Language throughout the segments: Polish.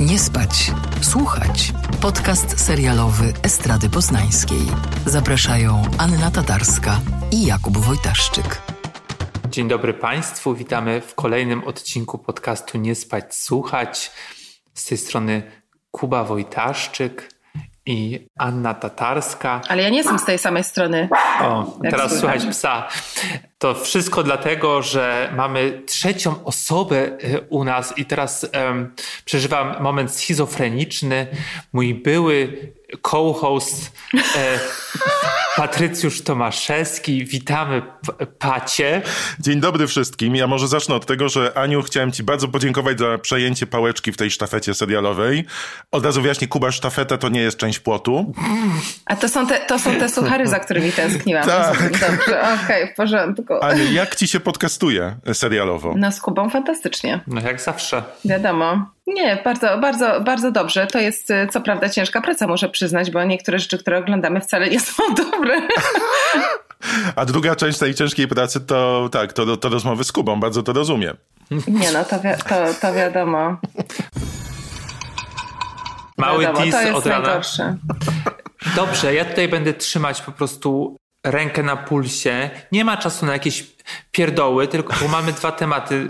Nie spać, słuchać. Podcast serialowy Estrady Poznańskiej. Zapraszają Anna Tatarska i Jakub Wojtaszczyk. Dzień dobry Państwu, witamy w kolejnym odcinku podcastu Nie spać, słuchać. Z tej strony Kuba Wojtaszczyk i Anna Tatarska. Ale ja nie jestem z tej samej strony. O, teraz słychać psa. To wszystko dlatego, że mamy trzecią osobę e, u nas i teraz um, przeżywam moment schizofreniczny. Mój były co-host e, Patrycjusz Tomaszewski. Witamy Pacie. Dzień dobry wszystkim. Ja może zacznę od tego, że Aniu, chciałem Ci bardzo podziękować za przejęcie pałeczki w tej sztafecie serialowej. Od razu wyjaśnię, Kuba, sztafeta to nie jest część płotu. A to są te, to są te suchary, za którymi tęskniłam. Tak. Dobrze, okej, okay, w porządku. Aniu, jak Ci się podcastuje serialowo? No z Kubą fantastycznie. No jak zawsze. Wiadomo. Nie, bardzo, bardzo, bardzo dobrze. To jest y, co prawda ciężka praca, muszę przyznać, bo niektóre rzeczy, które oglądamy wcale nie są dobre. A druga część tej ciężkiej pracy to tak, to, to rozmowy z Kubą, bardzo to rozumiem. Nie no, to, wi to, to wiadomo. Mały wiadomo, tis to jest od rana. najgorsze. Dobrze, ja tutaj będę trzymać po prostu rękę na pulsie. Nie ma czasu na jakieś pierdoły, tylko bo mamy dwa tematy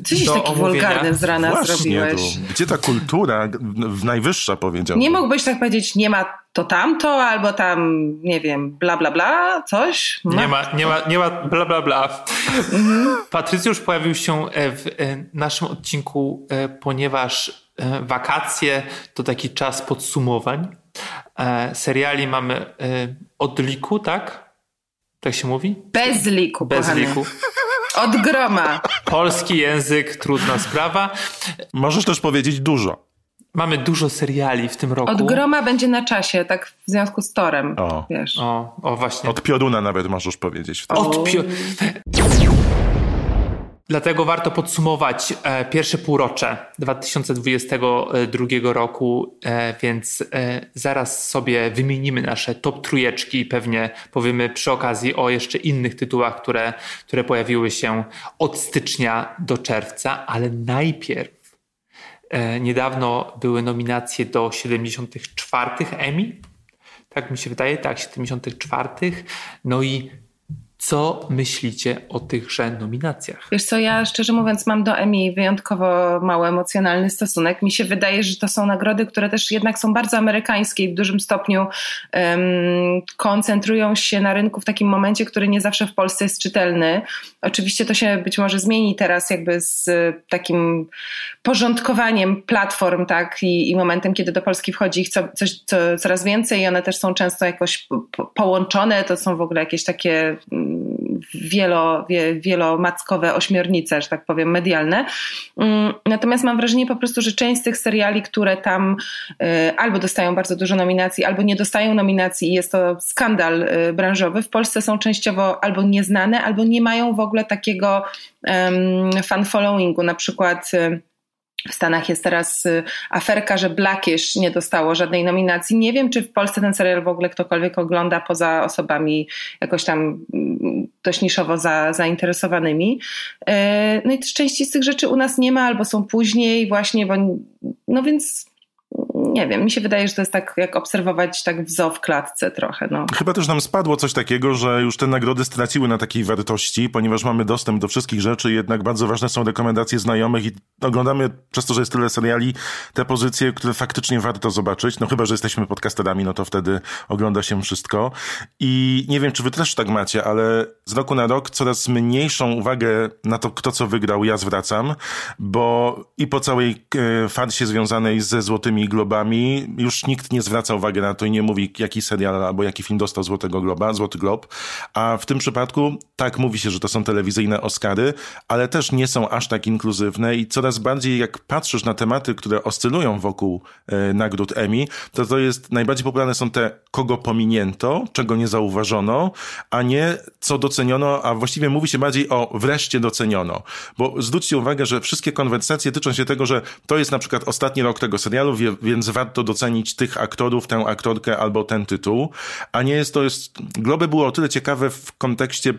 e, Coś do taki wulgarny z rana Właśnie zrobiłeś. Tu. Gdzie ta kultura w najwyższa powiedziałbym? Nie mógłbyś tak powiedzieć, nie ma to tamto, albo tam, nie wiem, bla bla bla, coś? Ma. Nie ma, nie ma, nie ma bla bla bla. Patrycjusz pojawił się e, w e, naszym odcinku, e, ponieważ wakacje to taki czas podsumowań. Seriali mamy od liku, tak? Tak się mówi? Bez liku. Bez kochany. liku. Od groma. Polski język, trudna sprawa. Możesz też powiedzieć dużo. Mamy dużo seriali w tym roku. Od groma będzie na czasie, tak w związku z torem. O, wiesz. o, o właśnie. Od pioruna nawet możesz powiedzieć. Od pioruna. Dlatego warto podsumować e, pierwsze półrocze 2022 roku, e, więc e, zaraz sobie wymienimy nasze top trójeczki i pewnie powiemy przy okazji o jeszcze innych tytułach, które, które pojawiły się od stycznia do czerwca, ale najpierw niedawno były nominacje do 74. Emmy. Tak mi się wydaje, tak, 74. No i co myślicie o tychże nominacjach? Wiesz co, ja szczerze mówiąc mam do Emmy wyjątkowo mało emocjonalny stosunek. Mi się wydaje, że to są nagrody, które też jednak są bardzo amerykańskie i w dużym stopniu um, koncentrują się na rynku w takim momencie, który nie zawsze w Polsce jest czytelny. Oczywiście to się być może zmieni teraz jakby z takim porządkowaniem platform, tak, i, i momentem, kiedy do Polski wchodzi ich co, coś, co, coraz więcej i one też są często jakoś po, połączone, to są w ogóle jakieś takie wielo, wie, wielomackowe ośmiornice, że tak powiem, medialne. Mm, natomiast mam wrażenie po prostu, że część z tych seriali, które tam y, albo dostają bardzo dużo nominacji, albo nie dostają nominacji i jest to skandal y, branżowy, w Polsce są częściowo albo nieznane, albo nie mają w ogóle takiego um, fan followingu. Na przykład y, w Stanach jest teraz y, aferka, że Blackish nie dostało żadnej nominacji. Nie wiem, czy w Polsce ten serial w ogóle ktokolwiek ogląda poza osobami jakoś tam mm, dość niszowo za, zainteresowanymi. Y, no i części z tych rzeczy u nas nie ma albo są później właśnie, bo no więc nie wiem, mi się wydaje, że to jest tak jak obserwować tak wzo w klatce trochę. No. Chyba też nam spadło coś takiego, że już te nagrody straciły na takiej wartości, ponieważ mamy dostęp do wszystkich rzeczy, jednak bardzo ważne są rekomendacje znajomych i oglądamy przez to, że jest tyle seriali, te pozycje, które faktycznie warto zobaczyć. No chyba, że jesteśmy podcasterami, no to wtedy ogląda się wszystko. I nie wiem, czy wy też tak macie, ale z roku na rok coraz mniejszą uwagę na to, kto co wygrał, ja zwracam, bo i po całej e, farsie związanej ze Złotymi Globami już nikt nie zwraca uwagi na to i nie mówi, jaki serial albo jaki film dostał Złotego Globa, Złoty Glob. A w tym przypadku tak mówi się, że to są telewizyjne Oscary, ale też nie są aż tak inkluzywne i coraz bardziej jak patrzysz na tematy, które oscylują wokół e, nagród Emmy, to to jest, najbardziej popularne są te, kogo pominięto, czego nie zauważono, a nie co doceniono, a właściwie mówi się bardziej o wreszcie doceniono. Bo zwróćcie uwagę, że wszystkie konwersacje tyczą się tego, że to jest na przykład ostatni rok tego serialu, więc warto docenić tych aktorów, tę aktorkę albo ten tytuł, a nie jest to jest... Globy było o tyle ciekawe w kontekście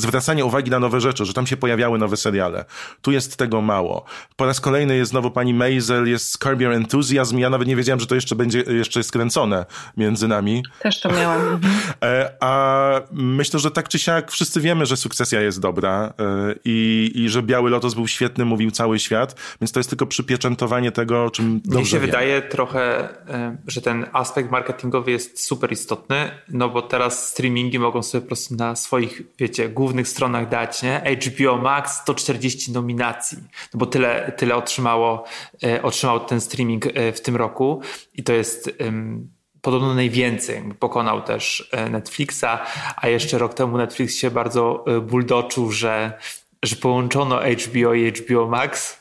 zwracania uwagi na nowe rzeczy, że tam się pojawiały nowe seriale. Tu jest tego mało. Po raz kolejny jest znowu pani Maisel, jest Curb Your Enthusiasm. Ja nawet nie wiedziałem, że to jeszcze będzie jeszcze skręcone między nami. Też to miałam. E, a myślę, że tak czy siak wszyscy wiemy, że sukcesja jest dobra e, i, i że Biały Lotos był świetny, mówił cały świat, więc to jest tylko przypieczętowanie tego, o czym Mnie się wydaje trochę, e, że ten aspekt marketingowy jest super istotny, no bo teraz streamingi mogą sobie po prostu na swoich, wiecie, głównych stronach dać, nie? HBO Max 140 nominacji, no bo tyle, tyle otrzymało, otrzymał ten streaming w tym roku i to jest podobno najwięcej. Pokonał też e, Netflixa, a jeszcze rok temu Netflix się bardzo e, buldoczył, że, że połączono HBO i HBO Max.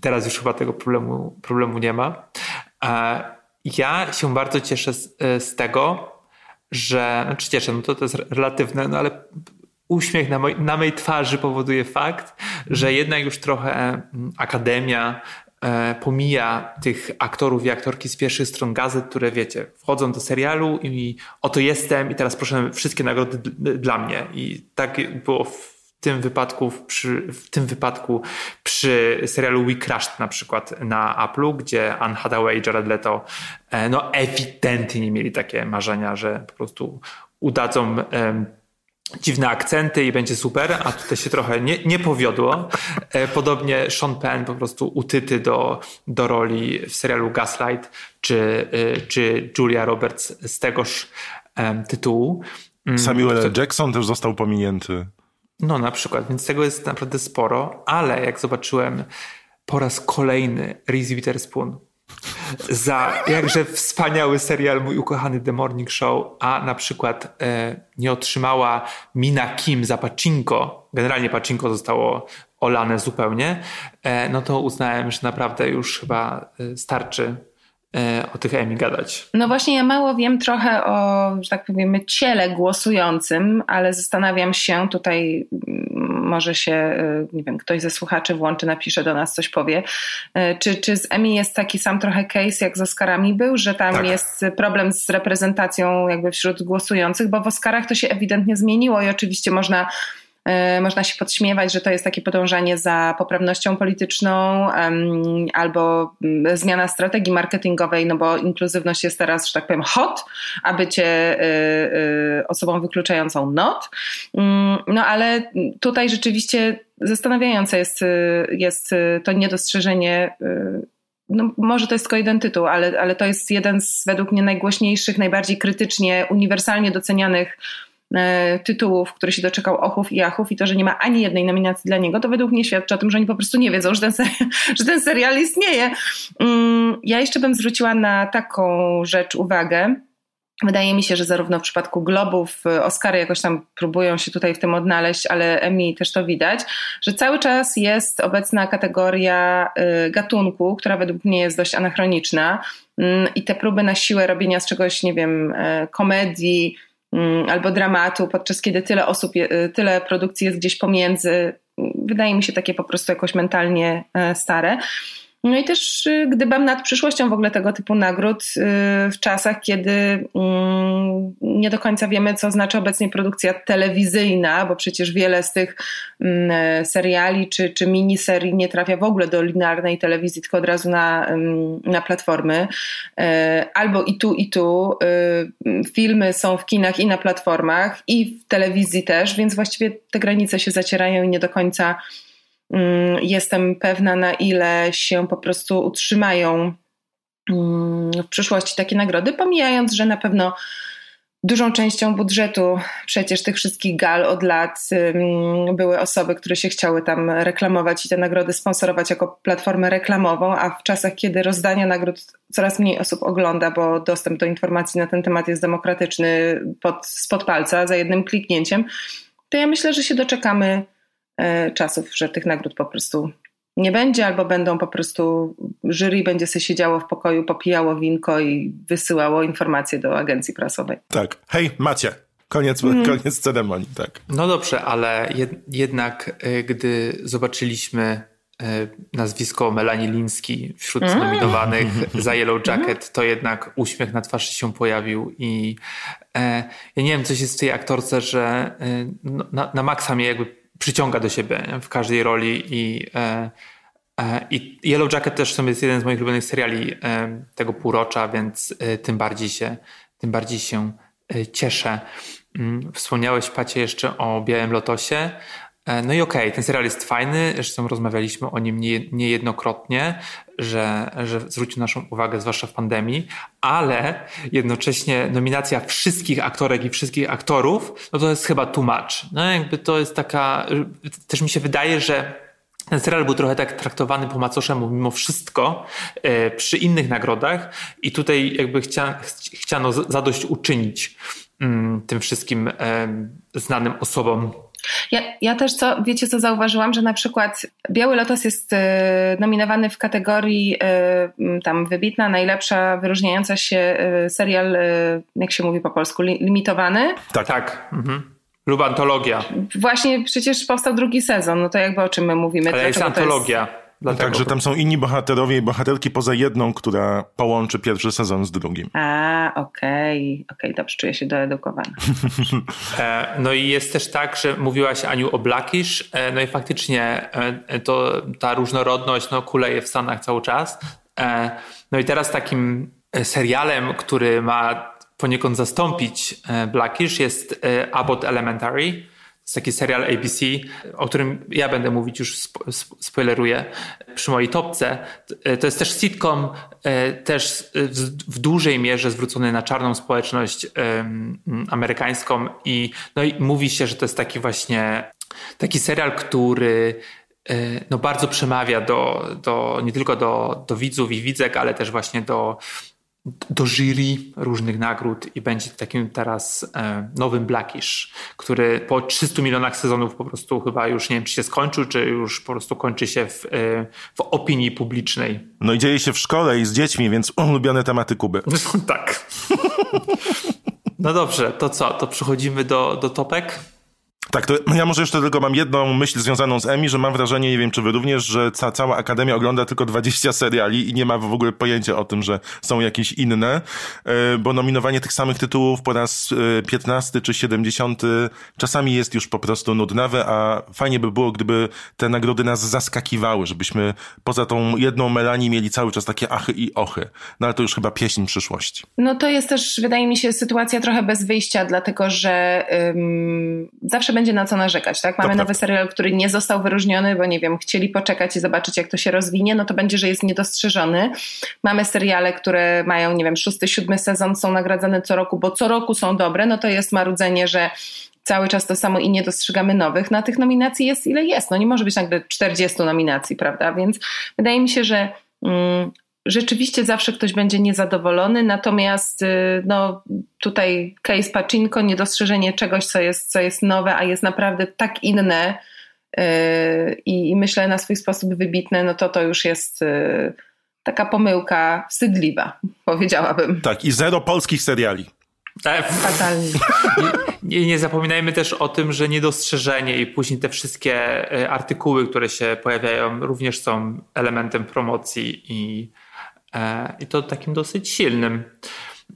Teraz już chyba tego problemu, problemu nie ma. Ja się bardzo cieszę z, e, z tego, że, znaczy cieszę, no to, to jest relatywne, no ale uśmiech na, moj, na mej twarzy powoduje fakt, że jednak już trochę mm, akademia E, pomija tych aktorów i aktorki z pierwszych stron gazet, które wiecie, wchodzą do serialu i oto jestem i teraz proszę wszystkie nagrody dla mnie. I tak było w tym wypadku, przy, w tym wypadku przy serialu We Crashed na przykład na Apple'u, gdzie Anne Hathaway i Jared Leto e, no ewidentnie mieli takie marzenia, że po prostu udadzą dziwne akcenty i będzie super, a tutaj się trochę nie, nie powiodło. E, podobnie Sean Penn po prostu utyty do, do roli w serialu Gaslight, czy, e, czy Julia Roberts z tegoż tytułu. Mm, Samuel L. Jackson też został pominięty. No na przykład, więc tego jest naprawdę sporo, ale jak zobaczyłem po raz kolejny Reese Witherspoon za jakże wspaniały serial Mój ukochany The Morning Show, a na przykład e, nie otrzymała Mina Kim za Pacinko, generalnie Pacinko zostało olane zupełnie, e, no to uznałem, że naprawdę już chyba e, starczy o tych Emmy gadać. No właśnie ja mało wiem trochę o, że tak powiemy, ciele głosującym, ale zastanawiam się tutaj może się, e, nie wiem, ktoś ze słuchaczy włączy, napisze do nas, coś powie. E, czy, czy z Emmy jest taki sam trochę case, jak z Oscarami był, że tam tak. jest problem z reprezentacją jakby wśród głosujących, bo w Oscarach to się ewidentnie zmieniło i oczywiście można E, można się podśmiewać, że to jest takie podążanie za poprawnością polityczną albo mm, zmiana strategii marketingowej, no bo inkluzywność jest teraz, że tak powiem, hot, a bycie e, e, osobą wykluczającą not. Mm, no ale tutaj rzeczywiście zastanawiające jest, jest to niedostrzeżenie no, może to jest tylko jeden tytuł, ale, ale to jest jeden z według mnie najgłośniejszych, najbardziej krytycznie, uniwersalnie docenianych E, tytułów, który się doczekał ochów i achów i to, że nie ma ani jednej nominacji dla niego, to według mnie świadczy o tym, że oni po prostu nie wiedzą, że ten serial, że ten serial istnieje. Mm, ja jeszcze bym zwróciła na taką rzecz uwagę, Wydaje mi się, że zarówno w przypadku Globów, Oscary jakoś tam próbują się tutaj w tym odnaleźć, ale Emmy też to widać, że cały czas jest obecna kategoria y, gatunku, która według mnie jest dość anachroniczna mm, i te próby na siłę robienia z czegoś, nie wiem, e, komedii, albo dramatu, podczas kiedy tyle osób, y, tyle produkcji jest gdzieś pomiędzy, wydaje mi się takie po prostu jakoś mentalnie e, stare. No i też y, gdybam nad przyszłością w ogóle tego typu nagród y, w czasach, kiedy mm, nie do końca wiemy, co znaczy obecnie produkcja telewizyjna, bo przecież wiele z tych mm, seriali czy, czy miniserii nie trafia w ogóle do linearnej telewizji, tylko od razu na, mm, na platformy. E, albo i tu, i tu. Filmy są w kinach i na platformach, i w telewizji też, więc właściwie te granice się zacierają i nie do końca jestem pewna, na ile się po prostu utrzymają mm, w przyszłości takie nagrody, pomijając, że na pewno dużą częścią budżetu przecież tych wszystkich gal od lat były osoby, które się chciały tam reklamować i te nagrody sponsorować jako platformę reklamową, a w czasach, kiedy rozdania nagród coraz mniej osób ogląda, bo dostęp do informacji na ten temat jest demokratyczny pod, spod palca za jednym kliknięciem, to ja myślę, że się doczekamy czasów, że tych nagród po prostu nie będzie, albo będą po prostu, jury będzie sobie siedziało w pokoju, popijało winko i wysyłało informacje do agencji prasowej. Tak. Hej, macie. Koniec, mm. koniec ceremonii, tak. No dobrze, ale jed, jednak e, gdy zobaczyliśmy nazwisko Melanie Liński wśród mm. nominowanych za Yellow mhm. Jacket, to jednak uśmiech na twarzy się pojawił i ja nie wiem, coś jest w tej aktorce, że no, na, na maksa mnie jakby przyciąga do siebie w każdej roli i i Yellow Jacket też jest jeden z moich ulubionych seriali tego półrocza, więc tym bardziej się, tym bardziej się cieszę. Mm, wspomniałeś, Pacie, jeszcze o Białym Lotosie. E, no i okej, okay, ten serial jest fajny, zresztą rozmawialiśmy o nim nie, niejednokrotnie, że, że zwrócił naszą uwagę, zwłaszcza w pandemii, ale jednocześnie nominacja wszystkich aktorek i wszystkich aktorów, no to jest chyba too much. No jakby to jest taka, też mi się wydaje, że ten serial był trochę tak traktowany po macoszemu mimo wszystko e, przy innych nagrodach i tutaj jakby chcia, chciano zadość uczynić Mm, tym wszystkim znanym osobom. Ja, ja też co, wiecie co zauważyłam, że na przykład Biały Lotos jest e, nominowany w kategorii e, tam wybitna, najlepsza, wyróżniająca się e, serial, jak się mówi po polsku, limitowany. Tak, tak. Mhm. Lub antologia. Właśnie przecież powstał drugi sezon, no to jakby o czym my mówimy. Ale jest antologia. Jest... Dlatego tak, że tam są inni bohaterowie i bohaterki poza jedną, która połączy pierwszy sezon z drugim. A, okej, okay. okej, okay, dobrze, czuję się doedukowana. E, no i jest też tak, że mówiłaś Aniu o Blackish, e, no i faktycznie e, to ta różnorodność no, kuleje w Stanach cały czas. No i teraz takim serialem, który ma poniekąd zastąpić Blackish jest Abbott Elementary jest taki serial ABC, o którym ja będę mówić, już spoileruję przy mojej topce. To jest też sitcom, e, też w dużej mierze zwrócony na czarną społeczność amerykańską i, no i mówi się, że to jest taki właśnie taki serial, który e, no bardzo przemawia do, do, nie tylko do, do widzów i widzek, ale też właśnie do, do jury różnych nagród i będzie takim teraz e, nowym Blackish, który po 300 milionach sezonów po prostu chyba już nie wiem, czy się skończył, czy już po prostu kończy się w, e, w opinii publicznej. No i dzieje się w szkole i z dziećmi, więc ulubione tematy Kuby. tak. No dobrze, to co? To przechodzimy do, do topek? Tak, to ja może jeszcze tylko mam jedną myśl związaną z Emi, że mam wrażenie, nie wiem czy wy również, że ca cała Akademia ogląda tylko 20 seriali i nie ma w ogóle pojęcia o tym, że są jakieś inne, e, bo nominowanie tych samych tytułów po raz 15 e, czy 70 czasami jest już po prostu nudnawe, a fajnie by było, gdyby te nagrody nas zaskakiwały, żebyśmy poza tą jedną Melanii mieli cały czas takie achy i ochy. No ale to już chyba pieśń przyszłości. No to jest też, wydaje mi się, sytuacja trochę bez wyjścia, dlatego że ym, zawsze będzie na co narzekać, tak? Mamy to nowy serial, który nie został wyróżniony, bo nie wiem, chcieli poczekać i zobaczyć, jak to się rozwinie, no to będzie, że jest niedostrzeżony. Mamy seriale, które mają, nie wiem, szósty, siódmy sezon, są nagradzane co roku, bo co roku są dobre, no to jest marudzenie, że cały czas to samo i nie dostrzegamy nowych. Na tych nominacji jest ile jest. No nie może być nagle 40 nominacji, prawda? Więc wydaje mi się, że mm, rzeczywiście zawsze ktoś będzie niezadowolony, natomiast y, no, tutaj case Pacinko, niedostrzeżenie czegoś, co jest, co jest nowe, a jest naprawdę tak inne y, i, i myślę na swój sposób wybitne, no to to już jest y, taka pomyłka wstydliwa, powiedziałabym. Tak, i zero polskich seriali. E, Fatalnie. Nie, nie, zapominajmy też o tym, że niedostrzeżenie i później te wszystkie artykuły, które się pojawiają, również są elementem promocji i i to takim dosyć silnym.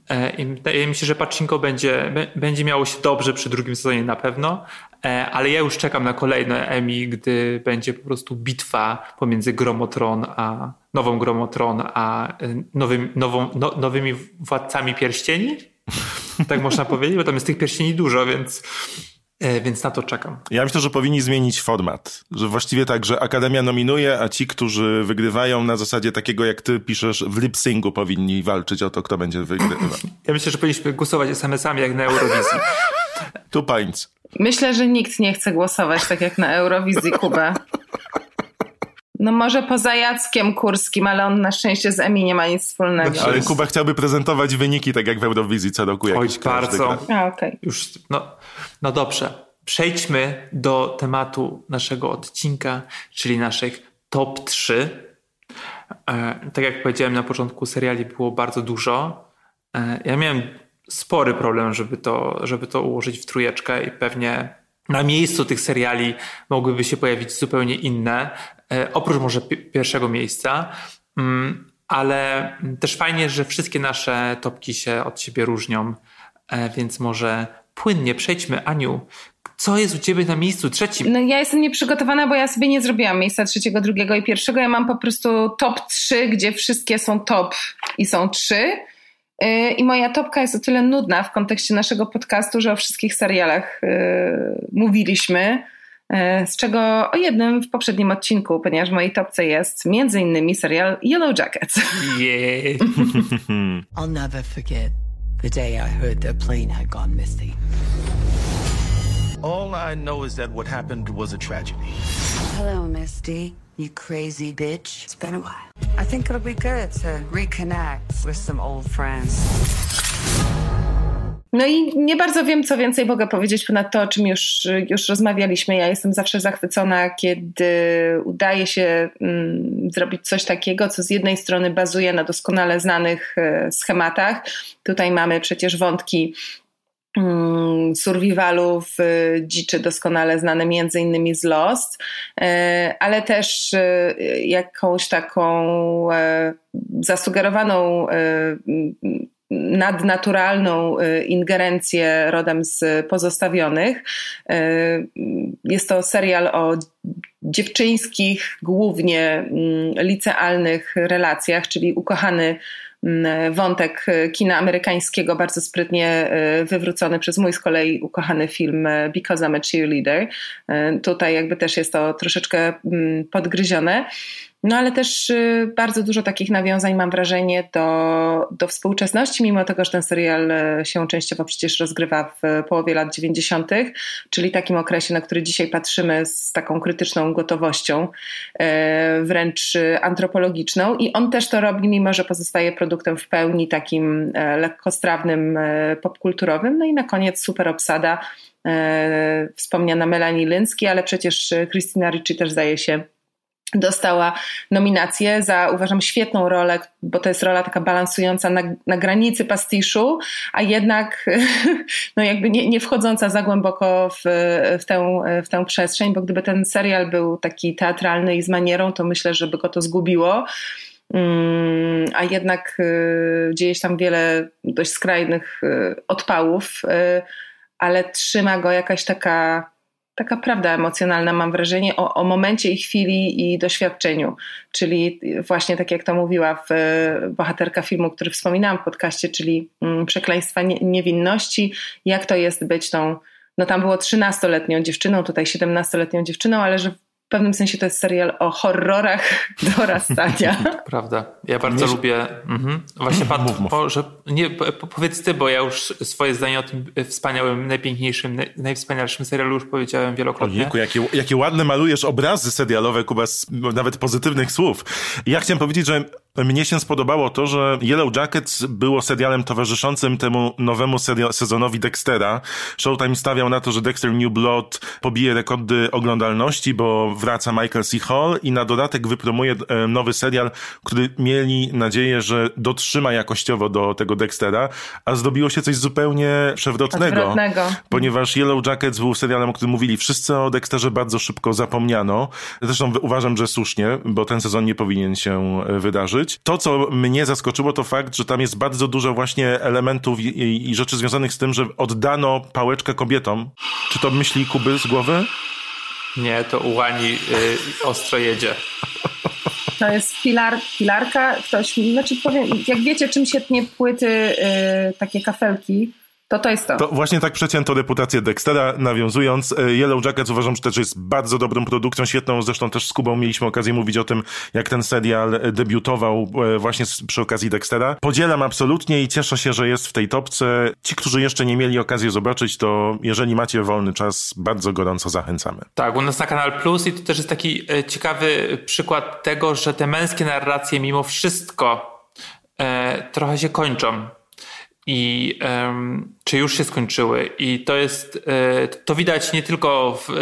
E, I wydaje mi się, że Pacinko będzie, będzie miało się dobrze przy drugim sezonie na pewno, e, ale ja już czekam na kolejne Emmy, gdy będzie po prostu bitwa pomiędzy Gromotron a nową Gromotron, a nowym, nową, no, nowymi władcami pierścieni. Tak można powiedzieć, bo tam jest tych pierścieni dużo, więc E, więc na to czekam. Ja myślę, że powinni zmienić format. Że właściwie tak, że Akademia nominuje, a ci, którzy wygrywają na zasadzie takiego, jak ty piszesz, w lip syngu powinni walczyć o to, kto będzie wygrywał. Ja myślę, że powinniśmy głosować SMS-ami jak na Eurowizji. Two points. Myślę, że nikt nie chce głosować tak jak na Eurowizji, Kuba. No może poza Jackiem Kurskim, ale on na szczęście z Emi nie ma nic wspólnego. Ale Kuba chciałby prezentować wyniki tak jak w Eurowizji co roku. Oj, bardzo. A, okay. Już, no, no dobrze. Przejdźmy do tematu naszego odcinka, czyli naszych top 3. E, tak jak powiedziałem na początku, seriali było bardzo dużo. E, ja miałem spory problem, żeby to, żeby to ułożyć w trójeczkę i pewnie na miejscu tych seriali mogłyby się pojawić zupełnie inne. oprócz może pierwszego miejsca. Mm, ale też fajnie, że wszystkie nasze topki się od siebie różnią, więc może płynnie przejdźmy, Aniu. Co jest u ciebie na miejscu trzecim? No ja jestem nieprzygotowana, bo ja sobie nie zrobiłam miejsca trzeciego, drugiego i pierwszego. Ja mam po prostu top trzy, gdzie wszystkie są top i są trzy. Y, I moja topka jest o tyle nudna w kontekście naszego podcastu, że o wszystkich serialach yy, mówiliśmy. Yy, z czego o jednym w poprzednim odcinku, ponieważ w mojej topce jest między innymi serial Yellow Jackets. Yeah. I'll never forget the day I heard their plane had gone missing. All I know is that what happened was a tragedy. Hello, Misty. You crazy bitch. It's been a while. I think it'll be good to reconnect with some old friends. No i nie bardzo wiem, co więcej mogę powiedzieć ponad to, o czym już, już rozmawialiśmy. Ja jestem zawsze zachwycona, kiedy udaje się mm, zrobić coś takiego, co z jednej strony bazuje na doskonale znanych e, schematach. Tutaj mamy przecież wątki mm, survivalów dziczy doskonale znane między innymi z Lost, e, ale też e, jakąś taką zasugerowaną nadnaturalną y, ingerencję rodem z pozostawionych. Y, jest to serial o dziewczyńskich, głównie mm, licealnych relacjach, czyli ukochany mm, wątek kina amerykańskiego, bardzo sprytnie y, wywrócony przez mój z kolei ukochany film Because I'm a Cheerleader. Tutaj jakby też jest to troszeczkę mm, podgryzione. No ale też y, bardzo dużo takich nawiązań mam wrażenie do, do współczesności, mimo tego, że ten serial y, się częściowo przecież rozgrywa w połowie lat 90., czyli takim okresie, na który dzisiaj patrzymy z taką krytyczną gotowością, y, wręcz antropologiczną. I on też to robi, mimo że pozostaje produktem w pełni takim lekkostrawnym, popkulturowym. No i na koniec super obsada, wspomniana Melanie Lynski, ale przecież Christina Ricci też zdaje się dostała nominację za, uważam, świetną rolę, bo to jest rola taka balansująca na, na granicy pastiszu, a jednak no jakby nie, nie wchodząca za głęboko w, w, tę, w tę przestrzeń, bo gdyby ten serial był taki teatralny i z manierą, to myślę, że by go to zgubiło. Mm, a jednak y, dzieje się tam wiele dość skrajnych y, odpałów, y, ale trzyma go jakaś taka taka prawda emocjonalna, mam wrażenie, o, o momencie i chwili i doświadczeniu. Czyli właśnie tak jak to mówiła w, bohaterka filmu, który wspominałam w podcaście, czyli mm, Przekleństwa niewinności, jak to jest być tą, no tam było 13-letnią dziewczyną, tutaj 17-letnią dziewczyną, ale że w pewnym sensie to jest serial o horrorach dorastania. Prawda. Ja bardzo lubię. Mhm. Właśnie pan, mów, mów. Po, że nie, po, powiedz ty, bo ja już swoje zdanie o tym wspaniałym, najpiękniejszym, najwspanialszym serialu już powiedziałem wielokrotnie. Ojejku, jakie, jakie ładne malujesz obrazy serialowe, Kuba, z nawet pozytywnych słów. Ja chciałem powiedzieć, że mnie się spodobało to, że Yellow Jackets było serialem towarzyszącym temu nowemu sezonowi Dextera. Showtime stawiał na to, że Dexter New Blood pobije rekordy oglądalności, bo wraca Michael C. Hall i na dodatek wypromuje e, nowy serial, który mieli nadzieję, że dotrzyma jakościowo do tego Dextera, a zdobiło się coś zupełnie przewrotnego. Odwrotnego. Ponieważ Yellow Jackets był serialem, o którym mówili wszyscy o Dexterze bardzo szybko zapomniano. Zresztą uważam, że słusznie, bo ten sezon nie powinien się e, To, co mnie zaskoczyło, to fakt, że tam jest bardzo dużo właśnie elementów i, i, i rzeczy związanych z tym, że oddano pałeczkę kobietom. Czy to myśli Kuby z głowy? Nie, to u Łani y, ostro jedzie. To jest pilar, pilarka, ktoś, znaczy powiem, jak wiecie, czym się tnie płyty, y, takie kafelki, to to jest to. To właśnie tak przecięto reputację Dextera, nawiązując. E, Yellow Jackets uważam, że też jest bardzo dobrą produkcją, świetną. Zresztą też z Kubą mieliśmy okazję mówić o tym, jak ten serial debiutował e, właśnie przy okazji Dextera. Podzielam absolutnie i cieszę się, że jest w tej topce. Ci, którzy jeszcze nie mieli okazji zobaczyć, to jeżeli macie wolny czas, bardzo gorąco zachęcamy. Tak, u nas na Kanal Plus i to też jest taki e, ciekawy przykład tego, że te męskie narracje mimo wszystko e, trochę się kończą i um, czy już się skończyły. I to jest, e, to widać nie tylko w, e,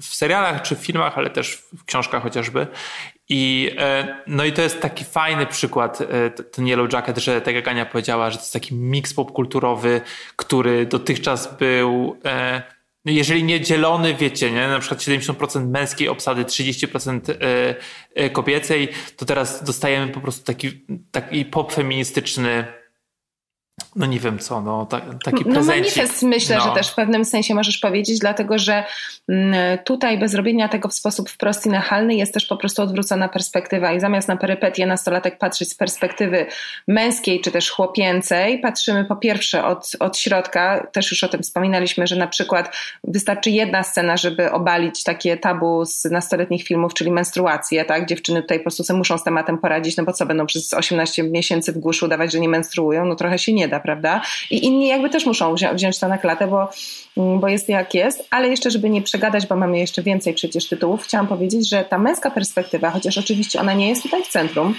w serialach czy w filmach, ale też w książkach chociażby. I, e, no i to jest taki fajny przykład, ten Yellow Jacket, że tak jak Ania powiedziała, że to jest taki miks popkulturowy, który dotychczas był jeżeli nie dzielony, wiecie, nie? na przykład 70% męskiej obsady, 30% kobiecej, to teraz dostajemy po prostu taki, taki pop feministyczny no nie wiem co, no ta, taki no, prezencik. No myślę, no. że też w pewnym sensie możesz powiedzieć, dlatego że mm, tutaj bez robienia tego w sposób wprost i nachalny jest też po prostu odwrócona perspektywa i zamiast na perypetię nastolatek patrzeć z perspektywy męskiej czy też chłopięcej, patrzymy po pierwsze od, od środka, też już o tym wspominaliśmy, że na przykład wystarczy jedna scena, żeby obalić takie tabu z nastoletnich filmów, czyli menstruacje, tak? Dziewczyny tutaj po prostu muszą z tematem poradzić, no bo co będą przez 18 miesięcy w głuszu udawać, że nie menstruują, no trochę się nie da, prawda? I inni jakby też muszą wziąć to na klatę, bo, mm, bo jest jak jest, ale jeszcze, żeby nie przegadać, bo mamy jeszcze więcej przecież tytułów, chciałam powiedzieć, że ta męska perspektywa, chociaż oczywiście ona nie jest tutaj w centrum,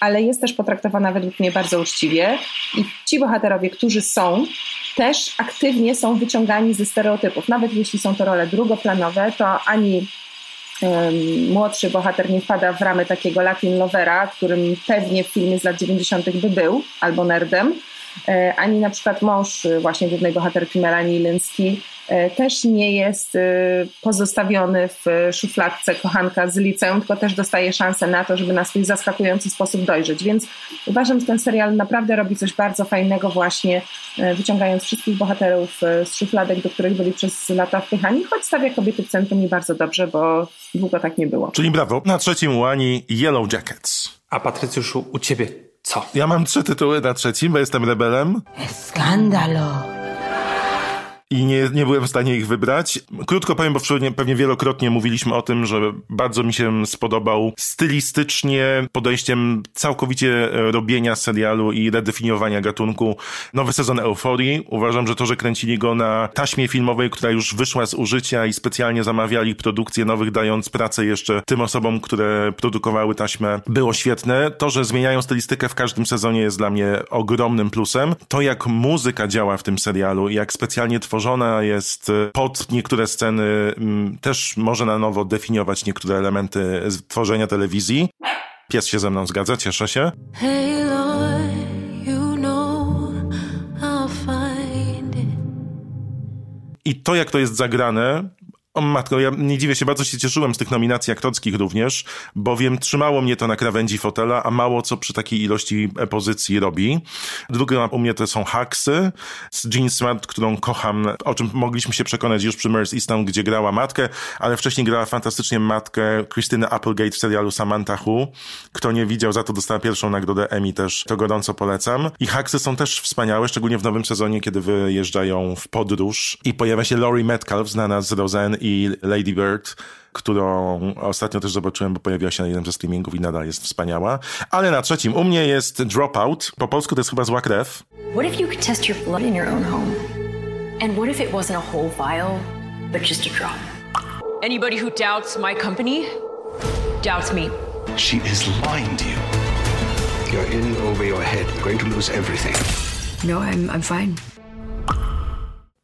ale jest też potraktowana według mnie bardzo uczciwie i ci bohaterowie, którzy są, też aktywnie są wyciągani ze stereotypów. Nawet jeśli są to role drugoplanowe, to ani młodszy bohater nie wpada w ramy takiego Latin lovera, którym pewnie w filmie z lat 90. by był, albo nerdem, ani na przykład mąż y, właśnie głównej bohaterki Melanie Lynski e, też nie jest y, pozostawiony w szufladce kochanka z liceum, tylko też dostaje szansę na to, żeby na swój zaskakujący sposób dojrzeć. Więc uważam, że ten serial naprawdę robi coś bardzo fajnego właśnie, e, wyciągając wszystkich bohaterów z szufladek, do których byli przez lata wpychani, choć stawia kobiety w centrum i bardzo dobrze, bo długo tak nie było. Czyli brawo. Na trzecim łani Yellow Jackets. A Patrycjuszu, u ciebie co? Ja mam trzy tytuły na trzecim, bo jestem rebelem. Skandalo i nie, nie byłem w stanie ich wybrać. Krótko powiem, bo pewnie wielokrotnie mówiliśmy o tym, że bardzo mi się spodobał stylistycznie podejściem całkowicie robienia serialu i redefiniowania gatunku. Nowy sezon Euforii. Uważam, że to, że kręcili go na taśmie filmowej, która już wyszła z użycia i specjalnie zamawiali produkcję nowych, dając pracę jeszcze tym osobom, które produkowały taśmę, było świetne. To, że zmieniają stylistykę w każdym sezonie jest dla mnie ogromnym plusem. To, jak muzyka działa w tym serialu jak specjalnie tworzy stworzona jest y, pod niektóre sceny, mm, też może na nowo definiować niektóre elementy tworzenia telewizji. Pies się ze mną zgadza, cieszę się. Hey Lord, you know I'll find it. I to, jak to jest zagrane, o matko, ja nie dziwię się, bardzo się cieszyłem z tych nominacji aktorskich również, bowiem trzymało mnie to na krawędzi fotela, a mało co przy takiej ilości pozycji robi. Druga u mnie to są Haksy z Jean Smart, którą kocham, o czym mogliśmy się przekonać już przy Merce Easton, gdzie grała matkę, ale wcześniej grała fantastycznie matkę Christine Applegate w serialu Samantha Who. Kto nie widział, za to dostała pierwszą nagrodę Emmy też, to gorąco polecam. I Haksy są też wspaniałe, szczególnie w nowym sezonie, kiedy wyjeżdżają w podróż i pojawia się Laurie Metcalf, znana z Roseanne i Lady Bird, którą ostatnio też zobaczyłem, bo pojawiła się na jednym ze streamingów i nadal jest wspaniała. Ale na trzecim u mnie jest Dropout. Po polsku to jest chyba zła krew. What if you could test your blood in your own home? And what if it wasn't a whole vial, but just a drop? Anybody who doubts my company doubts me. She is lying to you. You're in over your head. You're going to lose everything. No, I'm, I'm fine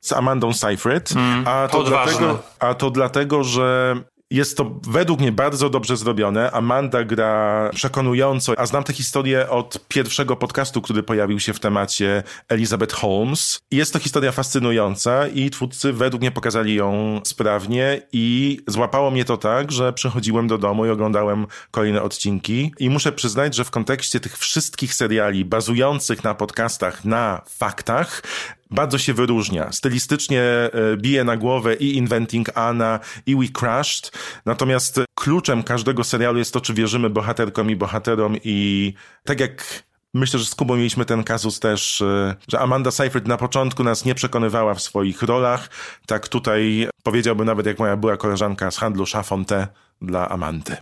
z Amandą Seyfried, mm, a, to dlatego, a to dlatego, że jest to według mnie bardzo dobrze zrobione. Amanda gra przekonująco, a znam tę historię od pierwszego podcastu, który pojawił się w temacie Elizabeth Holmes. Jest to historia fascynująca i twórcy według mnie pokazali ją sprawnie i złapało mnie to tak, że przychodziłem do domu i oglądałem kolejne odcinki i muszę przyznać, że w kontekście tych wszystkich seriali bazujących na podcastach, na faktach, bardzo się wyróżnia. Stylistycznie e, bije na głowę i Inventing Anna, i We Crashed. Natomiast kluczem każdego serialu jest to, czy wierzymy bohaterkom i bohaterom i tak jak Myślę, że z Kubą mieliśmy ten kazus też, e, że Amanda Seyfried na początku nas nie przekonywała w swoich rolach. Tak tutaj powiedziałbym nawet jak moja była koleżanka z handlu Chafonte dla Amandy.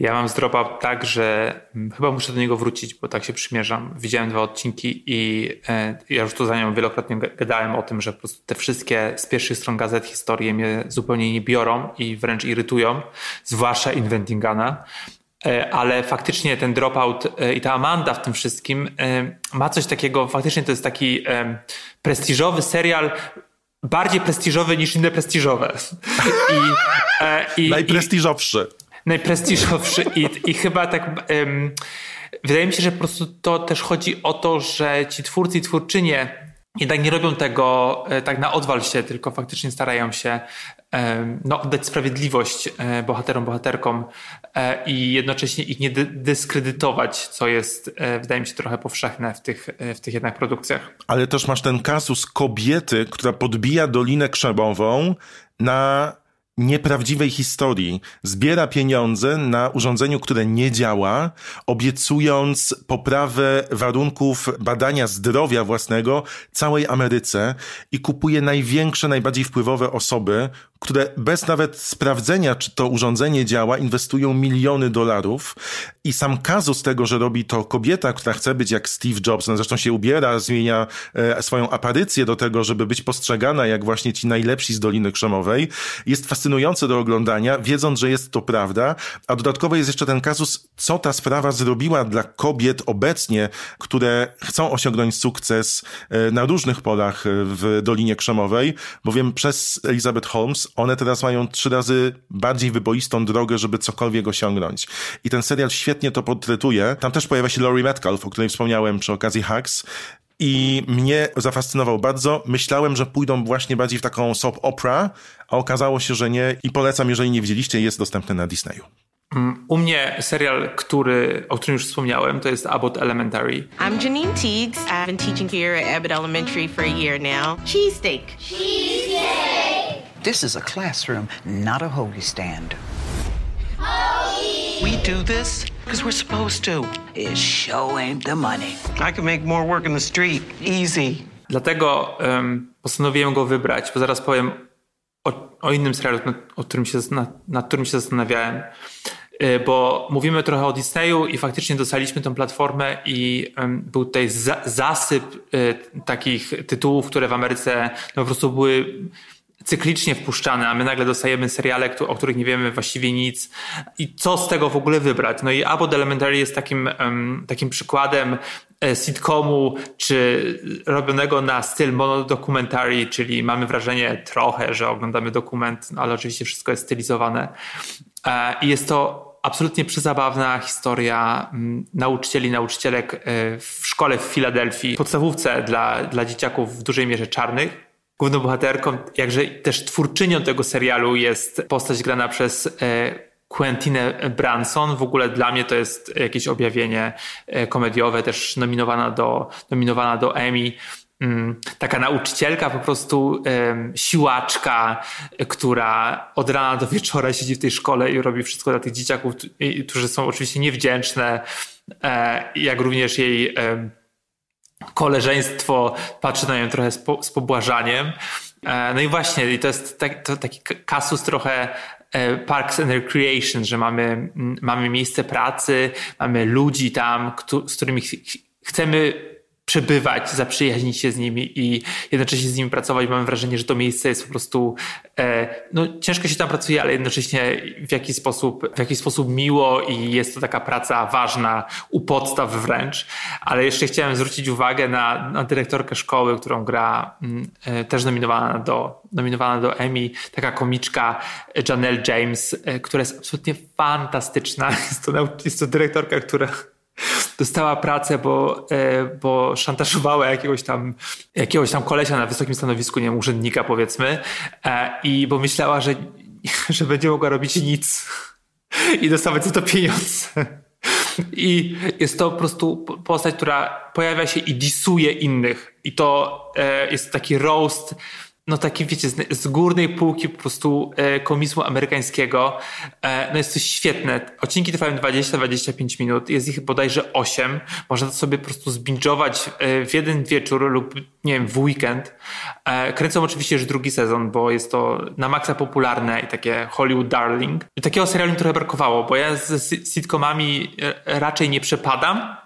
Ja mam z Dropout tak, że mm, chyba muszę do niego wrócić, bo tak się przymierzam. Widziałem dwa odcinki i e, ja już tu za nią wielokrotnie gadałem o tym, że po prostu te wszystkie z pierwszych stron gazet historie mnie zupełnie nie biorą i wręcz irytują, zwłaszcza Inventingana. E, ale faktycznie ten dropout e, i ta Amanda w tym wszystkim ma coś takiego, faktycznie to jest taki prestiżowy serial, bardziej prestiżowy niż inne prestiżowe. I, i, Najprestiżowszy najprestiżowszy i, i chyba tak um, wydaje mi się, że po prostu to też chodzi o to, że ci twórcy i twórczynie jednak nie robią tego e, tak na odwal się, tylko faktycznie starają się no, oddać sprawiedliwość e, bohaterom, bohaterkom e, i jednocześnie ich nie dyskredytować, co jest, wydaje mi się, trochę powszechne w tych, w tych jednak produkcjach. Ale też masz ten kasus kobiety, która podbija Dolinę Krzemową na nieprawdziwej historii. Zbiera pieniądze na urządzeniu, które nie działa, obiecując poprawę warunków badania zdrowia własnego całej Ameryce i kupuje największe, najbardziej wpływowe osoby, które bez nawet sprawdzenia, czy to urządzenie działa, inwestują miliony dolarów. I sam kazus tego, że robi to kobieta, która chce być jak Steve Jobs, no zresztą się ubiera, zmienia e, swoją aparycję do tego, żeby być postrzegana jak właśnie ci najlepsi z Doliny Krzemowej, jest fascynujące do oglądania, wiedząc, że jest to prawda. A dodatkowo jest jeszcze ten kazus, co ta sprawa zrobiła dla kobiet obecnie, które chcą osiągnąć sukces e, na różnych polach e, w Dolinie Krzemowej, bowiem przez Elizabeth Holmes one teraz mają trzy razy bardziej wyboistą drogę, żeby cokolwiek osiągnąć. I ten serial świetnie to portretuje. Tam też pojawia się Laurie Metcalf, o której wspomniałem przy okazji Hacks. I mnie zafascynował bardzo. Myślałem, że pójdą właśnie bardziej w taką soap opera, a okazało się, że nie. I polecam, jeżeli nie widzieliście, jest dostępny na Disneyu. Mm, u mnie serial, który, o którym już wspomniałem, to jest Abbott Elementary. I'm Janine Teagues. I've been teaching here at Abbott Elementary for a year now. Cheesesteak. Cheesesteak. This is a classroom, not a holy stand. Holy. We do this because we're supposed to. It show ain't the money. I can make more work in the street. Easy. Dlatego um, postanowiłem go wybrać, bo zaraz powiem o, o innym serialu, nad, o którym się, nad, nad którym się zastanawiałem. Y, bo mówimy trochę o Disneyu i faktycznie dostaliśmy tę platformę i um, był tutaj za, zasyp y, takich tytułów, które w Ameryce no, po prostu były cyklicznie wpuszczane, a my nagle dostajemy seriale, o których nie wiemy właściwie nic. I co z tego w ogóle wybrać? No i Abbott Elementary jest takim, takim przykładem e, sitcomu, czy robionego na styl monodokumentary, czyli mamy wrażenie trochę, że oglądamy dokument, no ale oczywiście wszystko jest stylizowane. E, I jest to absolutnie przezabawna historia nauczycieli, nauczycielek e, w szkole w Filadelfii, podstawówce dla, dla dzieciaków w dużej mierze czarnych główną bohaterką, jakże też twórczynią tego serialu jest postać grana przez e, Quentinę Branson. W ogóle dla mnie to jest jakieś objawienie e, komediowe, też nominowana do, nominowana do Emmy. Mm, taka nauczycielka, po prostu siłaczka, która od rana do wieczora siedzi w tej szkole i robi wszystko dla tych dzieciaków, którzy są oczywiście niewdzięczne, e, jak również jej koleżeństwo patrzy na nią trochę z, po, z pobłażaniem. E, no i właśnie, i to jest tak, to taki kasus trochę e, Parks and Recreation, że mamy, mamy miejsce pracy, mamy ludzi tam, z którymi chcemy przebywać, zaprzyjaźnić się z nimi i jednocześnie z nimi pracować. Mam wrażenie, że to miejsce jest po prostu, e, no ciężko się tam pracuje, ale jednocześnie w jakiś sposób, w jakiś sposób miło i jest to taka praca ważna u podstaw wręcz. Ale jeszcze chciałem zwrócić uwagę na, na dyrektorkę szkoły, którą gra mm, e, też nominowana do, nominowana do Emmy, taka komiczka Janelle James, e, która jest absolutnie fantastyczna. Jest to, jest to dyrektorka, która dostała pracę, bo, e, bo szantażowała jakiegoś tam, jakiegoś tam kolesia na wysokim stanowisku, nie wiem, urzędnika powiedzmy, e, i bo myślała, że, że będzie mogła robić nic i dostawać za to pieniądze. I jest to po prostu postać, która pojawia się i disuje innych. I to e, jest taki roast no taki wiecie, z, górnej półki po prostu e, amerykańskiego. E, no jest to świetne. Odcinki trwają 20-25 minut, jest ich bodajże 8. Można to sobie po prostu zbingować e, w jeden wieczór lub nie wiem, w weekend. E, kręcą oczywiście już drugi sezon, bo jest to na maksa popularne i takie Hollywood darling. Takiego serialu mi trochę brakowało, bo ja z sitcomami e, raczej nie przepadam,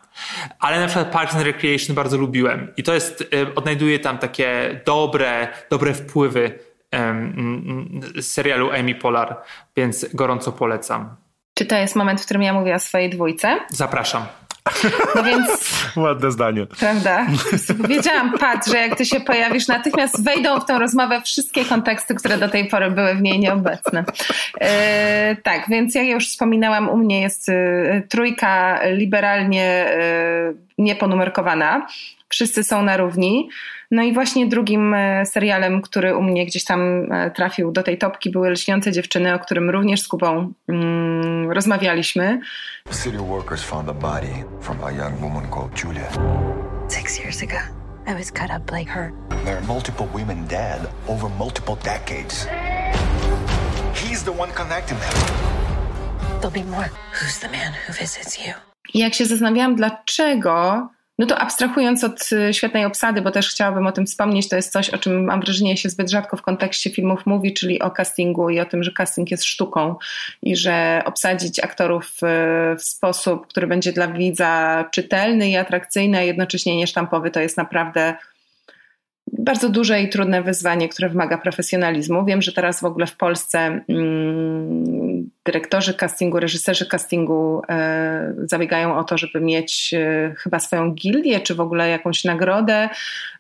ale na przykład Parks and Recreation bardzo lubiłem i to jest, y, odnajduję tam takie dobre, dobre wpływy um, serialu Amy Polar, więc gorąco polecam. Czy to jest moment, w którym ja mówię o swojej dwójce? Zapraszam. No więc. Ładne zdanie. Prawda? Wiedziałam, Pat, że jak ty się pojawisz, natychmiast wejdą w tę rozmowę wszystkie konteksty, które do tej pory były w niej nieobecne. E, tak, więc jak już wspominałam, u mnie jest e, trójka liberalnie e, nieponumerkowana wszyscy są na równi. No i właśnie drugim e, serialem, który u mnie gdzieś tam trafił do tej topki były Lśniące dziewczyny, o którym również z Kubą mm, rozmawialiśmy. City workers found a body from a young woman called Julia. Six years ago, I was cut up like her. There are multiple women dead over multiple decades. He's the one connecting them. There'll be more. Who's the man who visits you? I jak się zastanawiałam, dlaczego no to abstrahując od y, świetnej obsady, bo też chciałabym o tym wspomnieć, to jest coś, o czym mam wrażenie się zbyt rzadko w kontekście filmów mówi, czyli o castingu i o tym, że casting jest sztuką i że obsadzić aktorów y, w sposób, który będzie dla widza czytelny i atrakcyjny, a jednocześnie niesztampowy, to jest naprawdę bardzo duże i trudne wyzwanie, które wymaga profesjonalizmu. Wiem, że teraz w ogóle w Polsce mm, dyrektorzy castingu, reżyserzy castingu e, zabiegają o to, żeby mieć e, chyba swoją gildię, czy w ogóle jakąś nagrodę.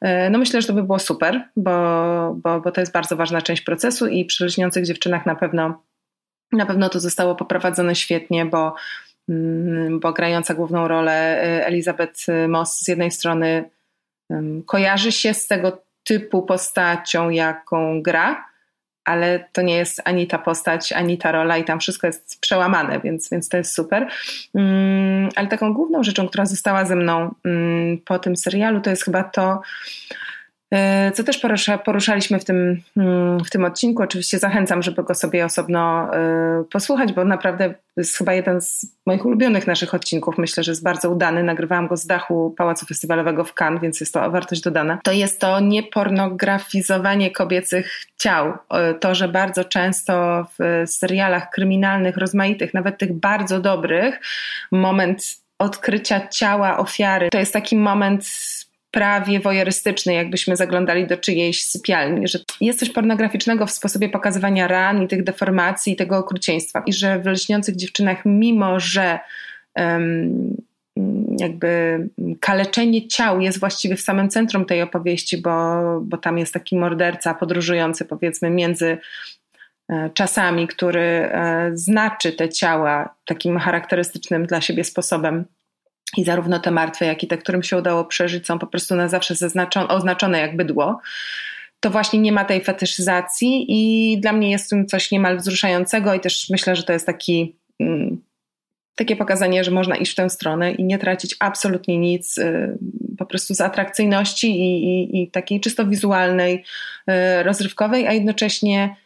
E, no myślę, że to by było super, bo, bo, bo to jest bardzo ważna część procesu i przy lśniących dziewczynach na pewno, na pewno to zostało poprowadzone świetnie, bo, mm, bo grająca główną rolę e, Elizabeth Moss z jednej strony kojarzy się z tego typu postacią, jaką gra, ale to nie jest ani ta postać, ani ta rola i tam wszystko jest przełamane, więc, więc to jest super. Mm, ale taką główną rzeczą, która została ze mną mm, po tym serialu, to jest chyba to, co też porusza, poruszaliśmy w tym, mm, w tym odcinku. Oczywiście zachęcam, żeby go sobie osobno e, posłuchać, bo naprawdę jest chyba jeden z moich ulubionych naszych odcinków. Myślę, że jest bardzo udany. Nagrywałam go z dachu Pałacu Festiwalowego w Cannes, więc jest to wartość dodana. To jest to niepornografizowanie kobiecych ciał. To, że bardzo często w serialach kryminalnych, rozmaitych, nawet tych bardzo dobrych, moment odkrycia ciała ofiary to jest taki moment prawie wojerystyczny, jakbyśmy zaglądali do czyjejś sypialni, że jest coś pornograficznego w sposobie pokazywania ran i tych deformacji i tego okrucieństwa. I że w lśniących dziewczynach, mimo że um, jakby kaleczenie ciał jest właściwie w samym centrum tej opowieści, bo, bo tam jest taki morderca podróżujący powiedzmy między e, czasami, który e, znaczy te ciała takim charakterystycznym dla siebie sposobem i zarówno te martwe, jak i te, którym się udało przeżyć, są po prostu na zawsze oznaczone jak bydło. To właśnie nie ma tej fetyszyzacji i dla mnie jest tym coś niemal wzruszającego i też myślę, że to jest taki, mm, takie pokazanie, że można iść w tę stronę i nie tracić absolutnie nic y, po prostu z atrakcyjności i, i, i takiej czysto wizualnej, y, rozrywkowej, a jednocześnie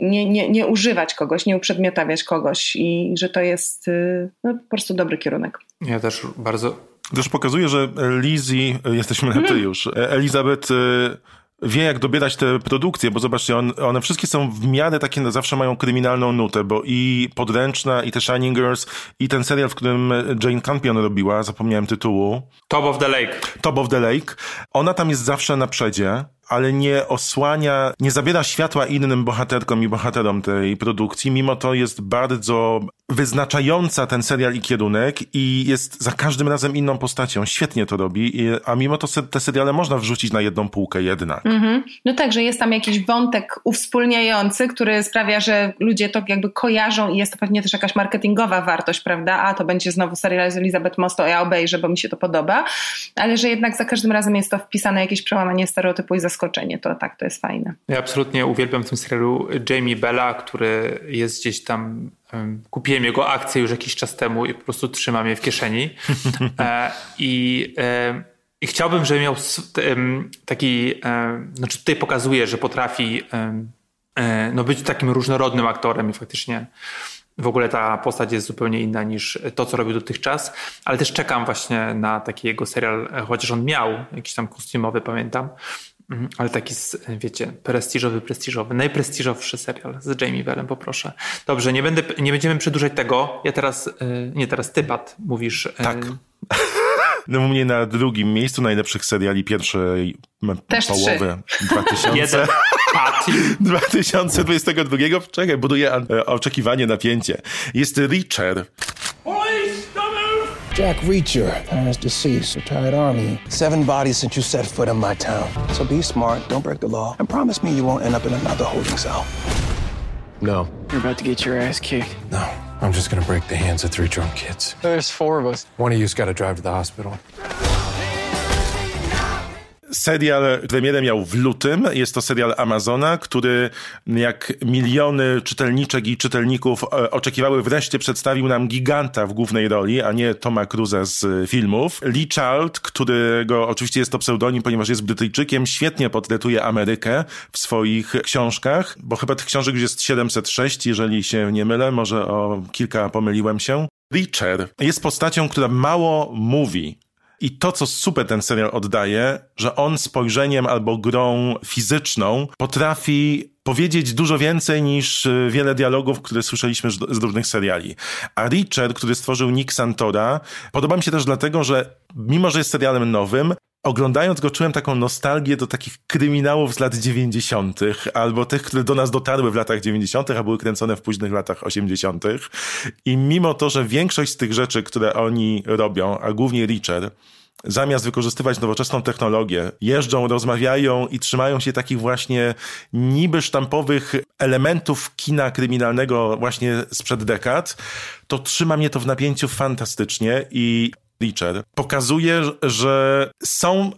nie, nie, nie używać kogoś, nie uprzedmiotawiać kogoś i że to jest y, no, po prostu dobry kierunek. Ja też bardzo... Też pokazuje, że Lizzie, jesteśmy na ty mhm. już, Elizabeth y, wie, jak dobierać te produkcje, bo zobaczcie, on, one wszystkie są w miarę takie, no, zawsze mają kryminalną nutę, bo i Podręczna, i te Shining Girls, i ten serial, w którym Jane Campion robiła, zapomniałem tytułu. Top of the Lake. Top of the Lake. Ona tam jest zawsze na przedzie ale nie osłania, nie zabiera światła innym bohaterkom i bohaterom tej produkcji, mimo to jest bardzo wyznaczająca ten serial i kierunek i jest za każdym razem inną postacią. Świetnie to robi, a mimo to te seriale można wrzucić na jedną półkę jednak. Mm-hmm. No tak, że jest tam jakiś wątek uwspólniający, który sprawia, że ludzie to jakby kojarzą i jest to pewnie też jakaś marketingowa wartość, prawda? A to będzie znowu serial z Elizabeth Moss, to ja obejrzę, bo mi się to podoba, ale że jednak za każdym razem jest to wpisane jakieś przełamanie stereotypu i zaskoczenie, to tak, to jest fajne. Ja absolutnie uwielbiam w tym serialu Jamie Bella, który jest gdzieś tam Kupiłem jego akcję już jakiś czas temu i po prostu trzymam je w kieszeni. E, I, i chciałbym, żeby miał taki, znaczy tutaj pokazuje, że potrafi e, no być takim różnorodnym aktorem i faktycznie w ogóle ta postać jest zupełnie inna niż to, co robił dotychczas, ale też czekam właśnie na taki jego serial, chociaż on miał jakiś tam kostiumowy, pamiętam, ale taki, wiecie, prestiżowy, prestiżowy, najprestiżowszy serial z Jamie Bellem, poproszę. Dobrze, nie, będę, nie będziemy przedłużać tego. Ja teraz, e, nie teraz, ty, Pat, mówisz. E, tak. No u mnie na drugim miejscu najlepszych seriali pierwszej Też połowy 2000. 2022. Czekaj, buduję e, oczekiwanie, napięcie. Jest Richer. Jack Reacher, parents deceased, retired army. Seven bodies since you set foot in my town. So be smart, don't break the law, and promise me you won't end up in another holding cell. No. You're about to get your ass kicked. No, I'm just gonna break the hands of three drunk kids. There's four of us. One of you's gotta drive to the hospital. Serial premierę miał w lutym. Jest to serial Amazona, który jak miliony czytelniczek i czytelników e, oczekiwały, wreszcie przedstawił nam giganta w głównej roli, a nie Toma Cruza z filmów. Lee Child, którego oczywiście jest to pseudonim, ponieważ jest Brytyjczykiem, świetnie portretuje Amerykę w swoich książkach, bo chyba tych książek już jest 706, jeżeli się nie mylę, może o kilka pomyliłem się. Reacher jest postacią, która mało mówi. I to, co super ten serial oddaje, że on spojrzeniem albo grą fizyczną potrafi powiedzieć dużo więcej niż y, wiele dialogów, które słyszeliśmy z różnych seriali. A Richard, który stworzył Nick Santora, podoba mi się też dlatego, że mimo, że jest serialem nowym, Oglądając go czułem taką nostalgię do takich kryminałów z lat 90., albo tych, które do nas dotarły w latach 90., a były kręcone w późnych latach 80. I mimo to, że większość z tych rzeczy, które oni robią, a głównie Richard, zamiast wykorzystywać nowoczesną technologię, jeżdżą, rozmawiają i trzymają się takich właśnie niby sztampowych elementów kina kryminalnego właśnie sprzed dekad, to trzyma mnie to w napięciu fantastycznie i Richard pokazuje, że są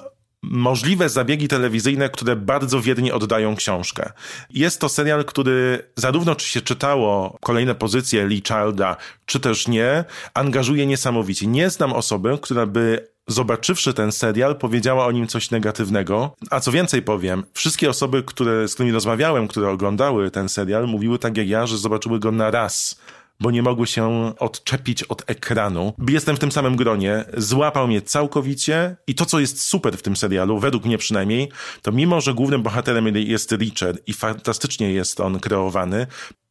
możliwe zabiegi telewizyjne, które bardzo wiernie oddają książkę. Jest to serial, który zarówno czy się czytało kolejne pozycje Childa, czy też nie, angażuje niesamowicie. Nie znam osoby, która by zobaczywszy ten serial, powiedziała o nim coś negatywnego. A co więcej powiem, wszystkie osoby, które, z którymi rozmawiałem, które oglądały ten serial, mówiły tak jak ja, że zobaczyły go na raz bo nie mogły się odczepić od ekranu. Jestem w tym samym gronie, złapał mnie całkowicie i to, co jest super w tym serialu, według mnie przynajmniej, to mimo, że głównym bohaterem jest Richard i fantastycznie jest on kreowany,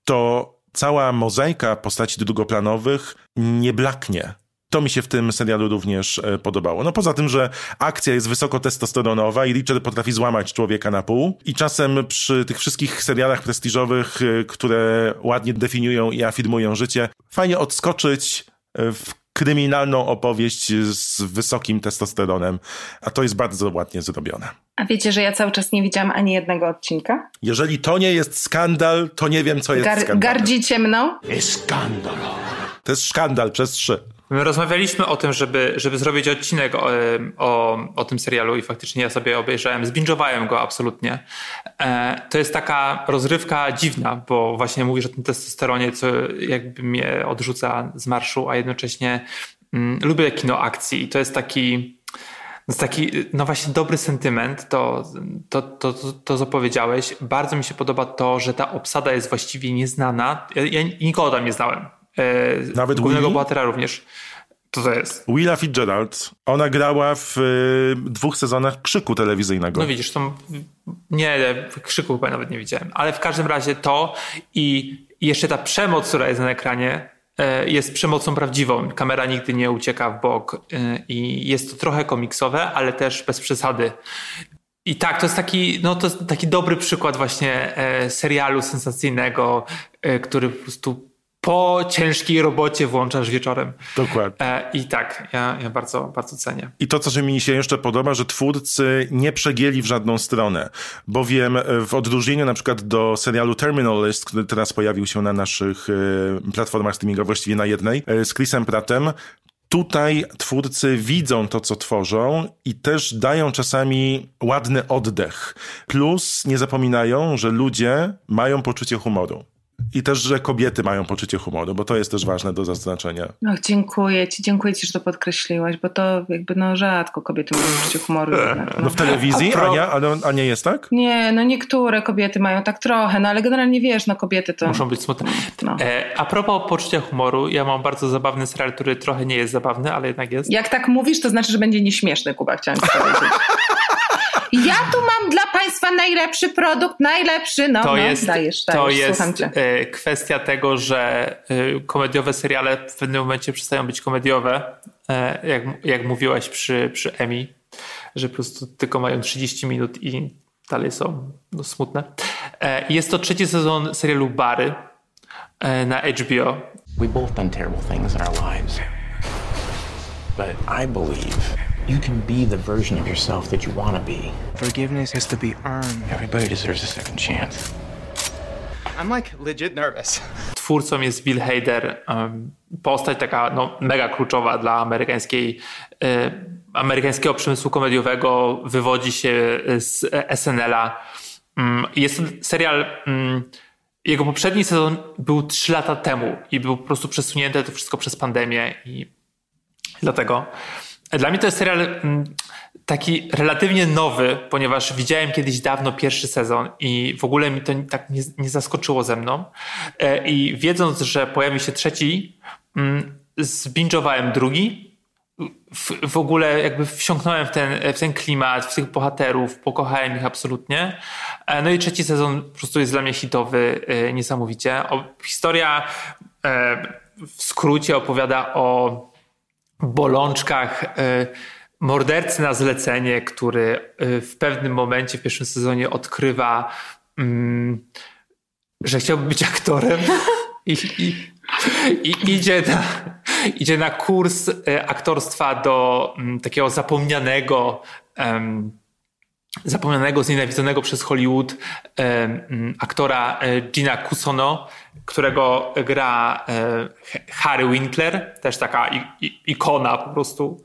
to cała mozaika postaci drugoplanowych nie blaknie. To mi się w tym serialu również e, podobało. No poza tym, że akcja jest wysoko testosteronowa i Richard potrafi złamać człowieka na pół i czasem przy tych wszystkich serialach prestiżowych, e, które ładnie definiują i afirmują życie, fajnie odskoczyć e, w kryminalną opowieść z wysokim testosteronem, a to jest bardzo ładnie zrobione. A wiecie, że ja cały czas nie widziałam ani jednego odcinka? Jeżeli to nie jest skandal, to nie wiem, co jest Gar skandal. Gardzicie mną? Jest skandal. To jest szkandal przez trzy. My rozmawialiśmy o tym, żeby, żeby zrobić odcinek o, o, o tym serialu i faktycznie ja sobie obejrzałem, zbingowałem go absolutnie. E, to jest taka rozrywka dziwna, bo właśnie mówisz o tym testosteronie, co jakby mnie odrzuca z marszu, a jednocześnie mm, lubię kino akcji i to jest taki taki, no właśnie dobry sentyment, to, to, to, to, to co powiedziałeś. Bardzo mi się podoba to, że ta obsada jest właściwie nieznana. Ja, ja nikogo tam nie znałem Nawet głównego Willy? bohatera również. To to jest. Willa Fitzgerald. Ona grała w y, dwóch sezonach Krzyku telewizyjnego. No widzisz, to nie, Krzyku chyba nawet nie widziałem. Ale w każdym razie to i jeszcze ta przemoc, która jest na ekranie, y, jest przemocą prawdziwą. Kamera nigdy nie ucieka w bok y, i jest to trochę komiksowe, ale też bez przesady. I tak, to jest taki, no to taki dobry przykład właśnie e, serialu sensacyjnego, e, który po prostu po ciężkiej robocie włączasz wieczorem. Dokładnie. E, I tak, ja, ja bardzo, bardzo cenię. I to, co mi się jeszcze podoba, że twórcy nie przegięli w żadną stronę, bowiem e, w odróżnieniu na przykład do serialu Terminal List, który teraz pojawił się na naszych e, platformach streamingowych, właściwie na jednej, z Chrisem Prattem, Tutaj twórcy widzą to, co tworzą i też dają czasami ładny oddech. Plus nie zapominają, że ludzie mają poczucie humoru. I też, że kobiety mają poczucie humoru, bo to jest też ważne do zaznaczenia. No, dziękuję ci, dziękuję ci, że to podkreśliłaś, bo to jakby no rzadko kobiety mają poczucie humoru. Jednak, no. no w telewizji, a, pro... Ania, a, a nie jest tak? Nie, no niektóre kobiety mają tak trochę, no ale generalnie wiesz, no kobiety to... Muszą być smutne. No. E, a propos poczucia humoru, ja mam bardzo zabawny serial, który trochę nie jest zabawny, ale jednak jest. Jak tak mówisz, to znaczy, że będzie nieśmieszny, Kuba, chciałam ci powiedzieć. Ja tu mam dla Państwa najlepszy produkt, najlepszy. No, to no, jest, dajesz, dajesz, to jest e, kwestia tego, że e, komediowe seriale w pewnym momencie przestają być komediowe, e, jak, jak mówiłaś przy, przy Emmy, że po prostu tylko mają 30 minut i dalej są no, smutne. Jest to trzeci sezon serialu Bary na HBO. We both done terrible things in our lives. But I believe you can be the version of yourself that you want to be. Forgiveness has to be earned. Everybody deserves a second chance. I'm like legit nervous. Twórcą jest Bill Hader, postać taka no, mega kluczowa dla amerykańskiej amerykańskiego przemysłu komediowego, wywodzi się z SNL-a. Mm, jest to serial, mm, jego poprzedni sezon był trzy lata temu i był po prostu przesunięte to wszystko przez pandemię i dlatego. Dla mnie to jest serial mm, taki relatywnie nowy, ponieważ widziałem kiedyś dawno pierwszy sezon i w ogóle mi to tak nie, nie zaskoczyło ze mną. E, I wiedząc, że pojawi się trzeci, zbingowałem drugi. W, w, ogóle jakby wsiąknąłem w ten, w ten klimat, w tych bohaterów, pokochałem ich absolutnie. E, no i trzeci sezon po prostu jest dla mnie hitowy e, niesamowicie. O, historia w skrócie opowiada o bolączkach mordercy na zlecenie, który w pewnym momencie w pierwszym sezonie odkrywa, mm, że chciałby być aktorem i, i, i idzie, na, idzie na kurs e, aktorstwa do mm, takiego zapomnianego zapomnianego, znienawidzonego przez Hollywood um, aktora e, Gina Cusono, którego gra e, Harry Winkler, też taka ikona po prostu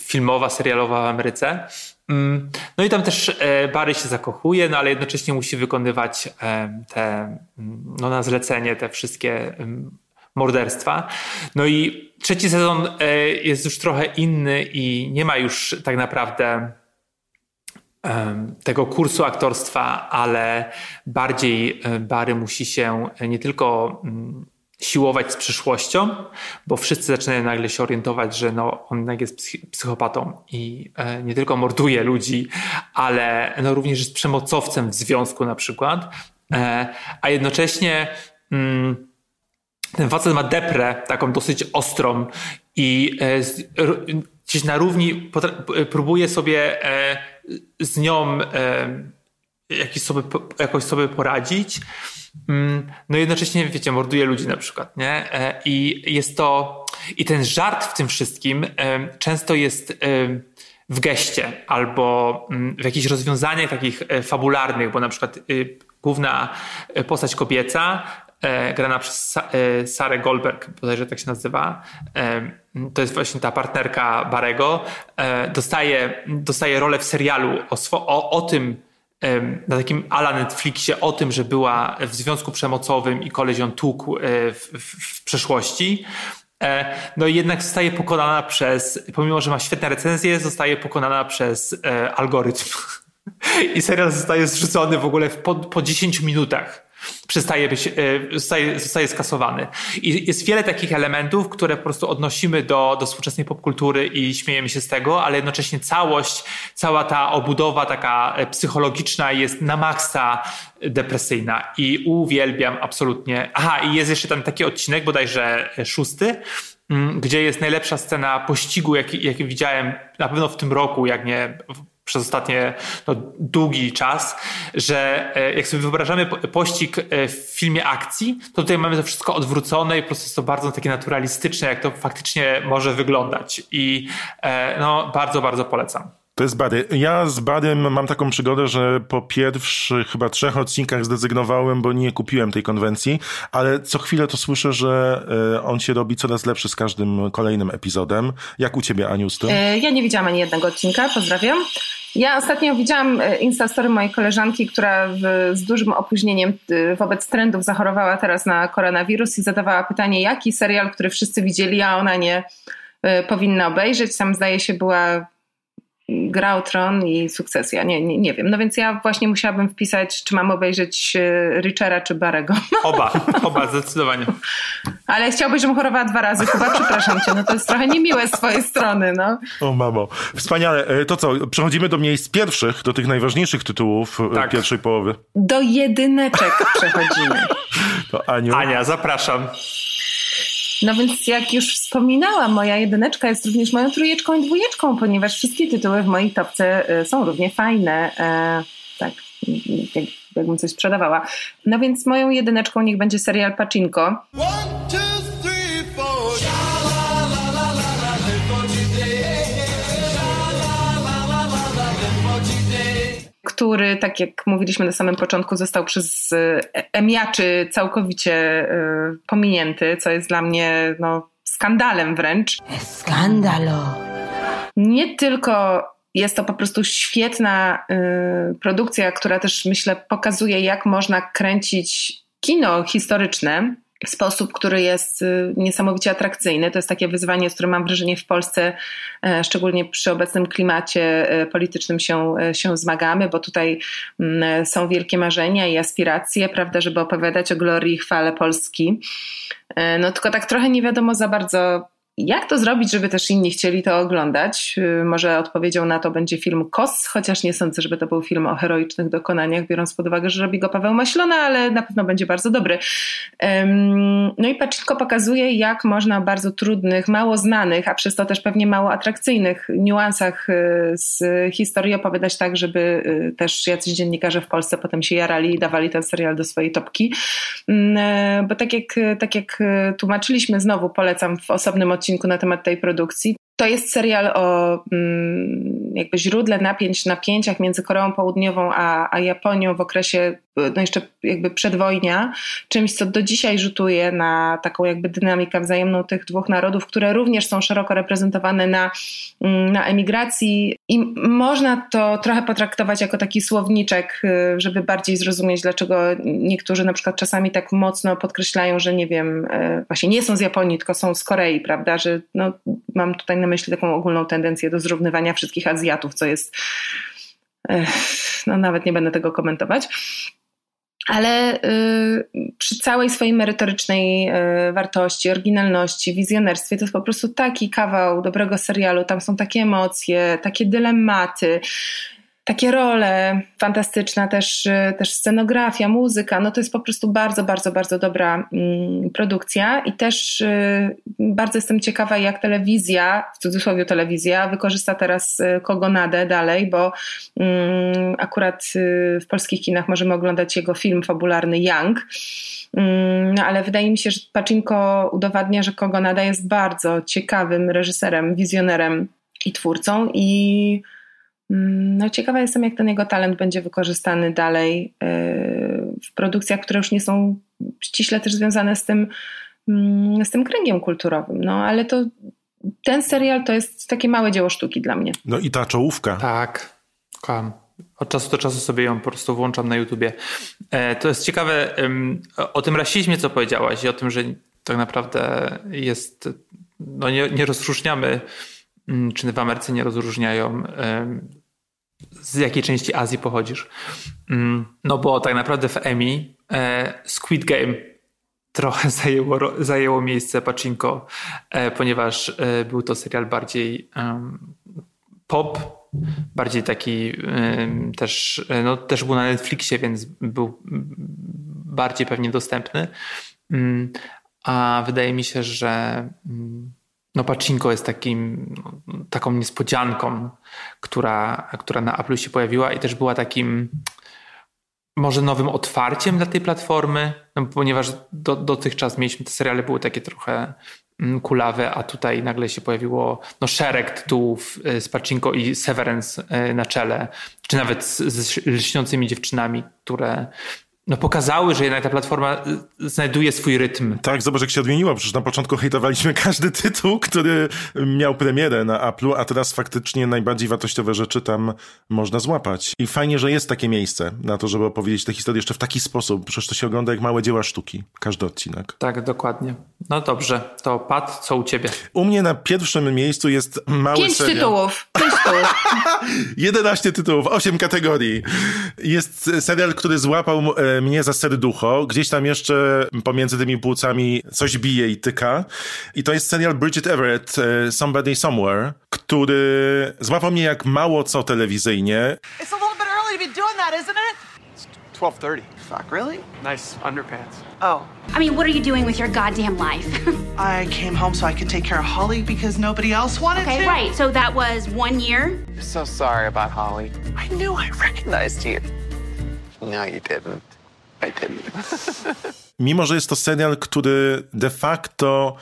filmowa, serialowa w Ameryce. Mm, no i tam też e, Barry się zakochuje, no ale jednocześnie musi wykonywać te, mm, no na zlecenie te wszystkie morderstwa. No i trzeci sezon e, jest już trochę inny i nie ma już tak naprawdę tego kursu aktorstwa, ale bardziej e, Bary musi się nie tylko mm, siłować z przyszłością, bo wszyscy zaczynają nagle się orientować, że no, on jest psychopatą i e, nie tylko morduje ludzi, ale no, również jest przemocowcem w związku na przykład, e, a jednocześnie mm, ten facet ma deprę taką dosyć ostrą i gdzieś na równi próbuje sobie z nią jakiś sobie, jakoś sobie poradzić. Mm, no jednocześnie, wiecie, morduje ludzi na przykład, nie? E, I jest to, i ten żart w tym wszystkim często jest w geście albo mm, w jakichś rozwiązaniach takich e, fabularnych, bo na przykład y, główna e, postać kobieca grana przez Sarę Goldberg, bodajże tak się nazywa, to jest właśnie ta partnerka Barego, dostaje, dostaje rolę w serialu o, o, o tym, na takim ala Netflixie o tym, że była w związku przemocowym i koleś ją tłukł e, w, w, w przeszłości. E, no i jednak zostaje pokonana przez, pomimo że ma świetne recenzje, zostaje pokonana przez e, algorytm. I serial zostaje zrzucony w ogóle po, po 10 minutach przestaje być, e, zostaje, zostaje skasowany. I jest wiele takich elementów, które po prostu odnosimy do, do współczesnej popkultury i śmiejemy się z tego, ale jednocześnie całość, cała ta obudowa taka e, psychologiczna jest na maksa depresyjna i uwielbiam absolutnie. Aha, i jest jeszcze tam taki odcinek, bodajże szósty, mm, gdzie jest najlepsza scena pościgu, jaki, jaki widziałem na pewno w tym roku, jak nie przez ostatnie no, długi czas, że e, jak sobie wyobrażamy pościg e, w filmie akcji, to tutaj mamy to wszystko odwrócone i po prostu jest to bardzo takie naturalistyczne, jak to faktycznie może wyglądać. I e, no, bardzo, bardzo polecam. To jest Bady. Ja z Badym mam taką przygodę, że po pierwszych chyba trzech odcinkach zdezygnowałem, bo nie kupiłem tej konwencji, ale co chwilę to słyszę, że on się robi coraz lepszy z każdym kolejnym epizodem. Jak u ciebie, Aniu, z tym? Ja nie widziałam ani jednego odcinka, pozdrawiam. Ja ostatnio widziałam e, Instastory mojej koleżanki, która w, z dużym opóźnieniem e, wobec trendów zachorowała teraz na koronawirus i zadawała pytanie, jaki serial, który wszyscy widzieli, a ona nie e, powinna obejrzeć. Tam zdaje się była Gra o Tron i Sukcesja. Nie, nie, nie wiem. No więc ja właśnie musiałabym wpisać, czy mam obejrzeć e, Richera czy Barego. Oba, oba, zdecydowanie. Ale chciałbyś, żebym chorowała dwa razy. Chyba przepraszam cię. No to jest trochę niemiłe z twojej strony, no. O mamo. Wspaniale. E, to co, przechodzimy do miejsc pierwszych, do tych najważniejszych tytułów e, tak. pierwszej połowy. Do jedyneczek przechodzimy. To Aniu. Ania, zapraszam. No więc jak już wspominałam, moja jedyneczka jest również moją trójeczką i dwójeczką, ponieważ wszystkie tytuły w mojej topce e, są równie fajne. E, tak, jak, jakbym coś sprzedawała. No więc moją jedyneczką niech będzie serial Pacinko. One, two, który, tak jak mówiliśmy na samym początku, został przez e, emiaczy całkowicie e, pominięty, co jest dla mnie no, skandalem wręcz. Skandalo. nie tylko jest to po prostu świetna y, produkcja, która też myślę pokazuje, jak można kręcić kino historyczne sposób, który jest y, niesamowicie atrakcyjny. To jest takie wyzwanie, z którym mam wrażenie w Polsce, e, szczególnie przy obecnym klimacie e, politycznym się, e, się zmagamy, bo tutaj mm, są wielkie marzenia i aspiracje, prawda, żeby opowiadać o glorii i chwale Polski. No tylko tak trochę nie wiadomo za bardzo, jak to zrobić, żeby też inni chcieli to oglądać? Y, może odpowiedzią na to będzie film Kos, chociaż nie sądzę, żeby to był film o heroicznych dokonaniach, biorąc pod uwagę, że robi go Paweł Maślona, ale na pewno będzie bardzo dobry. No i Paczynko pokazuje, jak można bardzo trudnych, mało znanych, a przez to też pewnie mało atrakcyjnych niuansach y, z historii opowiadać tak, żeby y, też jacyś dziennikarze w Polsce potem się jarali i dawali ten serial do swojej topki. Mm, bo tak jak, tak jak tłumaczyliśmy, znowu polecam w osobnym odcinku, odcinku na temat tej produkcji. To jest serial o mm, jakby źródle napięć, napięciach między Koreą Południową a, a Japonią w okresie no jeszcze jakby przedwojnia, czymś, co do dzisiaj rzutuje na taką jakby dynamikę wzajemną tych dwóch narodów, które również są szeroko reprezentowane na, mm, na emigracji. I można to trochę potraktować jako taki słowniczek, y, żeby bardziej zrozumieć, dlaczego niektórzy na przykład czasami tak mocno podkreślają, że nie wiem, y, właśnie nie są z Japonii, tylko są z Korei, prawda, że no, mam tutaj na myśli taką ogólną tendencję do zrównywania wszystkich Azjatów, co jest no nawet nie będę tego komentować ale y, przy całej swojej merytorycznej y, wartości, oryginalności, wizjonerstwie to jest po prostu taki kawał dobrego serialu. Tam są takie emocje, takie dylematy takie role, fantastyczna też, też scenografia, muzyka, no to jest po prostu bardzo, bardzo, bardzo dobra mm, produkcja i też y, bardzo jestem ciekawa, jak telewizja, w cudzysłowie telewizja, wykorzysta teraz y, Kogonadę dalej, bo mm, akurat y, w polskich kinach możemy oglądać jego film fabularny Young, mm, no ale wydaje mi się, że Paczynko udowadnia, że Kogonada jest bardzo ciekawym reżyserem, wizjonerem i twórcą i no, ciekawa jestem, jak ten jego talent będzie wykorzystany dalej e, w produkcjach, które już nie są ściśle też związane z tym, mm, z tym kręgiem kulturowym. No, ale to ten serial to jest takie małe dzieło sztuki dla mnie. No i ta czołówka. Tak, kocham. Od czasu do czasu sobie ją po prostu włączam na YouTubie. E, to jest ciekawe o tym rasizmie, co powiedziałaś i o tym, że tak naprawdę jest, no nie, nie rozróżniamy Mm, czy w Ameryce nie rozróżniają, z jakiej części Azji pochodzisz. Mm, no bo tak naprawdę w Emmy e, Squid Game trochę zajęło, zajęło miejsce Pacinko, e, ponieważ e, był to serial bardziej pop, bardziej taki też, no też był na Netflixie, więc był bardziej pewnie dostępny. Mm, a wydaje mi się, że no Pacinko jest takim, taką niespodzianką, która, która na Apple się pojawiła i też była takim może nowym otwarciem dla tej platformy, no, ponieważ do, dotychczas mieliśmy te seriale, były takie trochę mm, kulawe, a tutaj nagle się pojawiło no, szereg tytułów y, z Pacinko i Severance y, na czele, czy nawet z, z lśniącymi dziewczynami, które no pokazały, że jednak ta platforma y, znajduje swój rytm. Tak, zobacz jak się odmieniło, przecież na początku hejtowaliśmy każdy tytuł, który miał premierę na Apple'u, a teraz faktycznie najbardziej wartościowe rzeczy tam można złapać. I fajnie, że jest takie miejsce na to, żeby opowiedzieć tę historię jeszcze w taki sposób, przecież to się ogląda jak małe dzieła sztuki, każdy odcinek. Tak, dokładnie. No dobrze, to Pat, co u ciebie? U mnie na pierwszym miejscu jest mały Pięć serial. tytułów. Pięć tytułów. 11 tytułów, 8 kategorii. Jest serial, który złapał e, mnie za serducho. Gdzieś tam jeszcze pomiędzy tymi płucami coś bije i tyka. I to jest serial Bridget Everett, e, Somebody Somewhere, który złapał mnie jak mało co telewizyjnie. It's a little bit early to be doing that, isn't it? It's 12:30. Fuck, really? Nice underpants. Oh. I mean, what are you doing with your goddamn life? I came home so I could take care of Holly because nobody else wanted okay, to. Okay, right. So that was one year? I'm so sorry about Holly. I knew I recognized you. No, you didn't. Mimo, że jest to serial, który de facto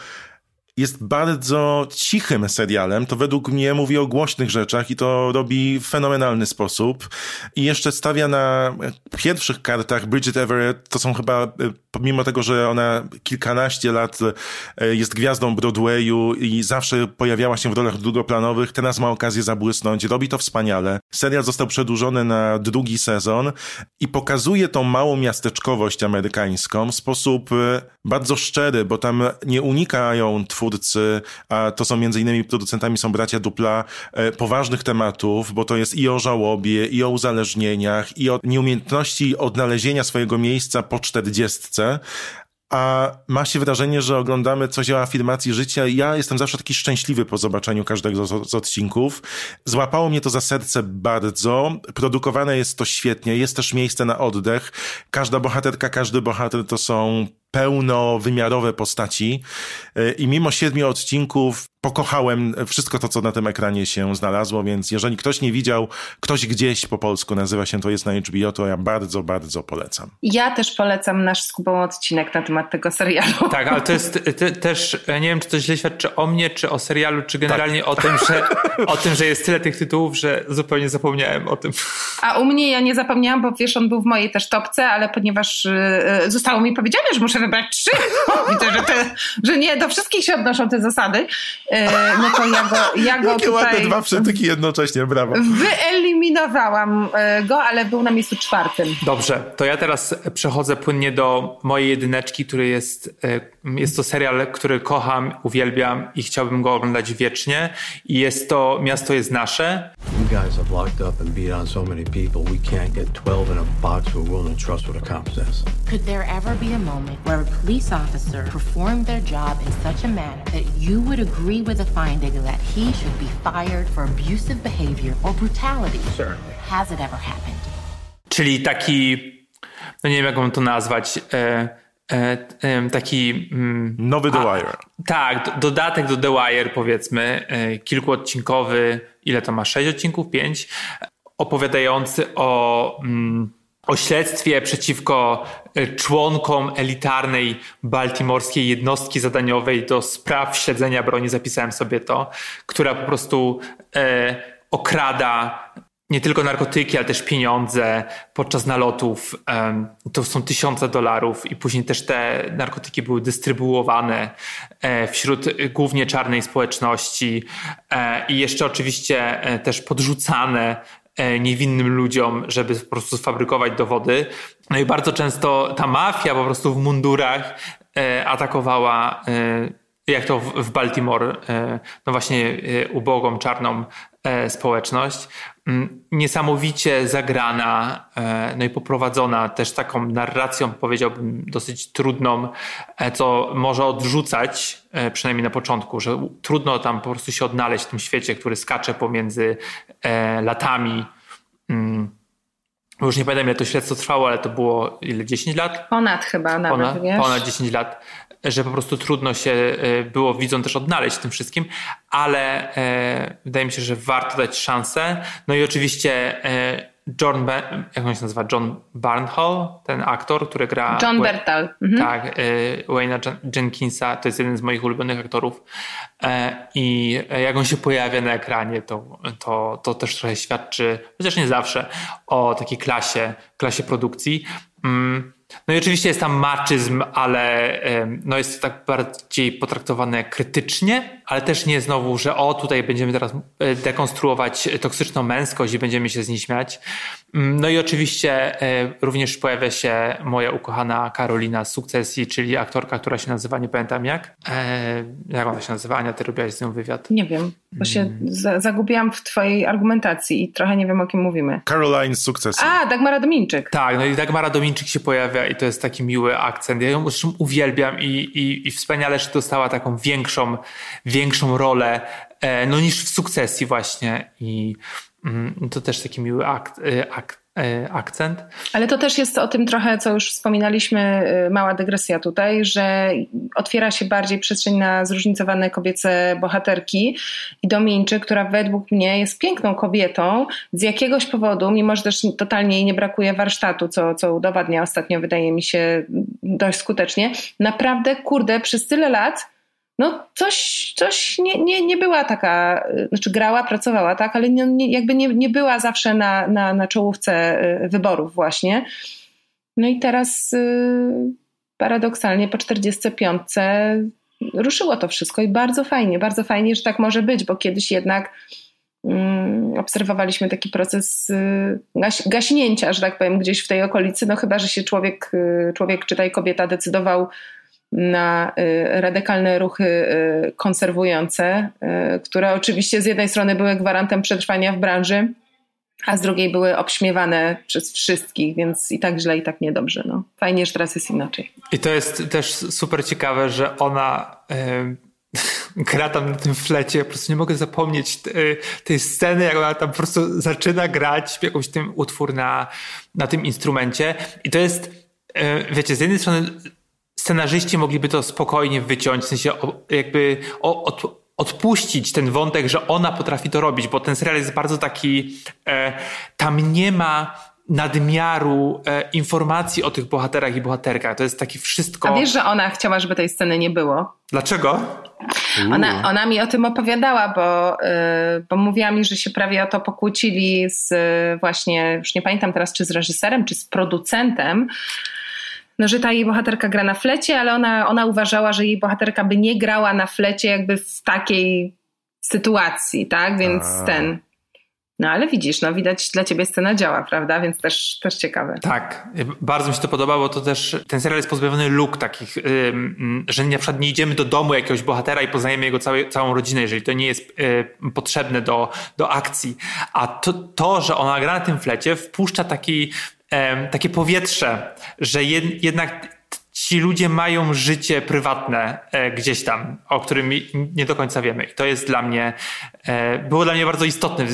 jest bardzo cichym serialem. To według mnie mówi o głośnych rzeczach i to robi w fenomenalny sposób. I jeszcze stawia na pierwszych kartach Bridget Everett, to są chyba, pomimo tego, że ona kilkanaście lat e, jest gwiazdą Broadwayu i zawsze pojawiała się w rolach drugoplanowych, teraz ma okazję zabłysnąć. Robi to wspaniale. Serial został przedłużony na drugi sezon i pokazuje tą małą miasteczkowość amerykańską w sposób e, bardzo szczery, bo tam nie unikają twórcy, a to są między innymi producentami są bracia Dupla, e, poważnych tematów, bo to jest i o żałobie, i o uzależnieniach, i o nieumiejętności odnalezienia swojego miejsca po czterdziestce, a ma się wrażenie, że oglądamy coś o afirmacji życia. Ja jestem zawsze taki szczęśliwy po zobaczeniu każdego z, z, odcinków. Złapało mnie to za serce bardzo. Produkowane jest to świetnie. Jest też miejsce na oddech. Każda bohaterka, każdy bohater to są pełnowymiarowe postaci e, i mimo siedmiu odcinków pokochałem wszystko to, co na tym ekranie się znalazło, więc jeżeli ktoś nie widział, ktoś gdzieś po polsku nazywa się to jest na HBO, to ja bardzo, bardzo polecam. Ja też polecam nasz skubą odcinek na temat tego serialu. Tak, ale to jest te, też, nie wiem, czy to źle świadczy o mnie, czy o serialu, czy generalnie tak. o, tym, że, o tym, że jest tyle tych tytułów, że zupełnie zapomniałem o tym. A u mnie ja nie zapomniałam, bo wiesz, on był w mojej też topce, ale ponieważ yy, zostało mi powiedziane, że muszę wybrać trzy, widzę, że, te, że nie do wszystkich się odnoszą te zasady, E, no to ja go, ja go Jakie tutaj... ładne dwa przytyki jednocześnie, brawo. Wyeliminowałam e, go, ale był na miejscu czwartym. Dobrze, to ja teraz przechodzę płynnie do mojej jedyneczki, który jest, e, jest to serial, który kocham, uwielbiam i chciałbym go oglądać wiecznie i jest to Miasto jest nasze. You guys have locked up and beat on so many people, we can't get 12 in a box who are willing to trust what a cop says. Could there ever be a moment where a police officer performed their job in such a manner that you would agree with the finding that he should be fired for abusive behavior or brutality. Sure. Has it ever happened? Czyli taki, no nie wiem jak mam to nazwać, e, e, e, taki... Mm, Nowy The Wire. Tak, dodatek do The Wire powiedzmy, e, kilkuodcinkowy, ile to ma, sześć odcinków, pięć, opowiadający o... Mm, o śledztwie przeciwko e, członkom elitarnej baltimorskiej jednostki zadaniowej do spraw śledzenia broni, zapisałem sobie to, która po prostu e, okrada nie tylko narkotyki, ale też pieniądze podczas nalotów. E, to są tysiące dolarów i później też te narkotyki były dystrybuowane e, wśród głównie czarnej społeczności e, i jeszcze oczywiście e, też podrzucane niewinnym ludziom, żeby po prostu sfabrykować dowody. No i bardzo często ta mafia po prostu w mundurach e, atakowała, e, jak to w Baltimore, no właśnie ubogą, czarną społeczność. Mm, niesamowicie zagrana, no i poprowadzona też taką narracją, powiedziałbym, dosyć trudną, co może odrzucać, przynajmniej na początku, że trudno tam po prostu się odnaleźć w tym świecie, który skacze pomiędzy latami. Mm, już nie pamiętam, ile to śledztwo trwało, ale to było ile? 10 lat? Ponad chyba nawet, ponad, wiesz? Ponad 10 lat, że po prostu trudno się e, było widzą też odnaleźć w tym wszystkim, ale e, wydaje mi się, że warto dać szansę. No i oczywiście e, John, jak on się nazywa? John Barnhall, ten aktor, który gra... John Bertal. Mhm. Tak, y, Wayne'a Jenkinsa, to jest jeden z moich ulubionych aktorów e, i jak on się pojawia na ekranie, to, to, to też trochę świadczy, chociaż nie zawsze, o takiej klasie, klasie produkcji. Mm, no i oczywiście jest tam maczyzm, ale no jest to tak bardziej potraktowane krytycznie, ale też nie znowu, że o tutaj będziemy teraz e, dekonstruować toksyczną męskość i będziemy się z niej śmiać. Mm, no i oczywiście e, również pojawia się moja ukochana Karolina z Sukcesji, czyli aktorka, która się nazywa, nie pamiętam jak. E, jak ona się nazywa? Ania, ty robiłaś z nią wywiad? Nie wiem, bo się mm. zagubiłam w twojej argumentacji i trochę nie wiem o kim mówimy. Caroline z Sukcesji. A, Dagmara Dominczyk. Tak, no i Dagmara Dominczyk się pojawia i to jest taki miły akcent. Ja ją zresztą uwielbiam i, i, i wspaniale, że dostała taką większą, większą rolę e, no niż w Sukcesji właśnie i mm, to też taki miły akt, e, e, akcent. Ale to też jest o tym trochę, co już wspominaliśmy, mała dygresja tutaj, że otwiera się bardziej przestrzeń na zróżnicowane kobiece bohaterki i Domieńczy, która według mnie jest piękną kobietą z jakiegoś powodu, mimo że też totalnie jej nie brakuje warsztatu, co, co udowadnia ostatnio, wydaje mi się, dość skutecznie. Naprawdę, kurde, przez tyle lat no coś, coś nie, nie, nie była taka, znaczy grała, pracowała, tak, ale nie, nie, jakby nie, nie była zawsze na, na, na czołówce wyborów właśnie. No i teraz paradoksalnie po 45 ruszyło to wszystko i bardzo fajnie, bardzo fajnie, że tak może być, bo kiedyś jednak um, obserwowaliśmy taki proces y, gaś, gaśnięcia, że tak powiem, gdzieś w tej okolicy, no chyba, że się człowiek, y, człowiek czytaj kobieta decydował na y, radykalne ruchy y, konserwujące, y, które oczywiście z jednej strony były gwarantem przetrwania w branży, a z drugiej były obśmiewane przez wszystkich, więc i tak źle, i tak niedobrze. No. Fajnie, że teraz jest inaczej. I to jest też super ciekawe, że ona gra tam na tym flecie. Po prostu nie mogę zapomnieć tej sceny, jak ona tam po prostu zaczyna grać jakąś tym utwór na, na tym instrumencie. I to jest, wiecie, z jednej strony scenarzyści mogliby to spokojnie wyciąć, w sensie jakby od, odpuścić ten wątek, że ona potrafi to robić, bo ten serial jest bardzo taki, e, tam nie ma nadmiaru e, informacji o tych bohaterach i bohaterkach. To jest takie wszystko. A wiesz, że ona chciała, żeby tej sceny nie było? Dlaczego? Ona, ona mi o tym opowiadała, bo, yy, bo mówiła mi, że się prawie o to pokłócili z właśnie, już nie pamiętam teraz, czy z reżyserem, czy z producentem, no, że ta jej bohaterka gra na flecie, ale ona, ona uważała, że jej bohaterka by nie grała na flecie jakby w takiej sytuacji, tak? Więc A. ten. No ale widzisz, no widać dla ciebie scena działa, prawda? Więc też, też ciekawe. Tak, bardzo mi się to podobało, bo to też ten serial jest pozbawiony luk takich, że na przykład nie idziemy do domu jakiegoś bohatera i poznajemy jego całą rodzinę, jeżeli to nie jest potrzebne do, do akcji. A to, to, że ona gra na tym flecie, wpuszcza taki takie powietrze, że jednak ci ludzie mają życie prywatne e, gdzieś tam, o którym nie do końca wiemy. I to jest dla mnie, e, było dla mnie bardzo istotne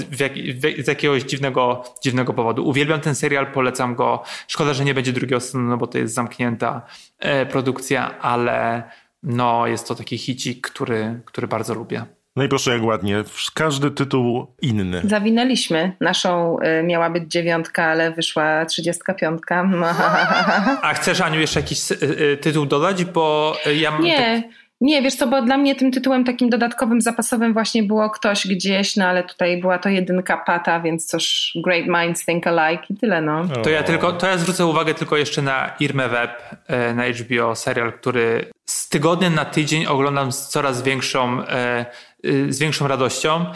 z jakiegoś dziwnego, dziwnego powodu. Uwielbiam ten serial, polecam go. Szkoda, że nie będzie drugiego sezonu, no bo to jest zamknięta e, produkcja, ale no, jest to taki hicik, który, który bardzo lubię. No i proszę jak ładnie, każdy tytuł inny. Zawinęliśmy. Naszą y, miała być dziewiątka, ale wyszła trzydziestka piątka. A chcesz Aniu jeszcze jakiś y, y, tytuł dodać? Bo ja mam... Nie, tak... Nie, wiesz co, bo dla mnie tym tytułem takim dodatkowym, zapasowym właśnie było ktoś gdzieś, no ale tutaj była to jedynka pata, więc coś Great Minds Think Alike i tyle, no. To ja tylko, to ja zwrócę uwagę tylko jeszcze na Irmę Web e, na HBO, serial, który z tygodnia na tydzień oglądam z coraz większą, z większą radością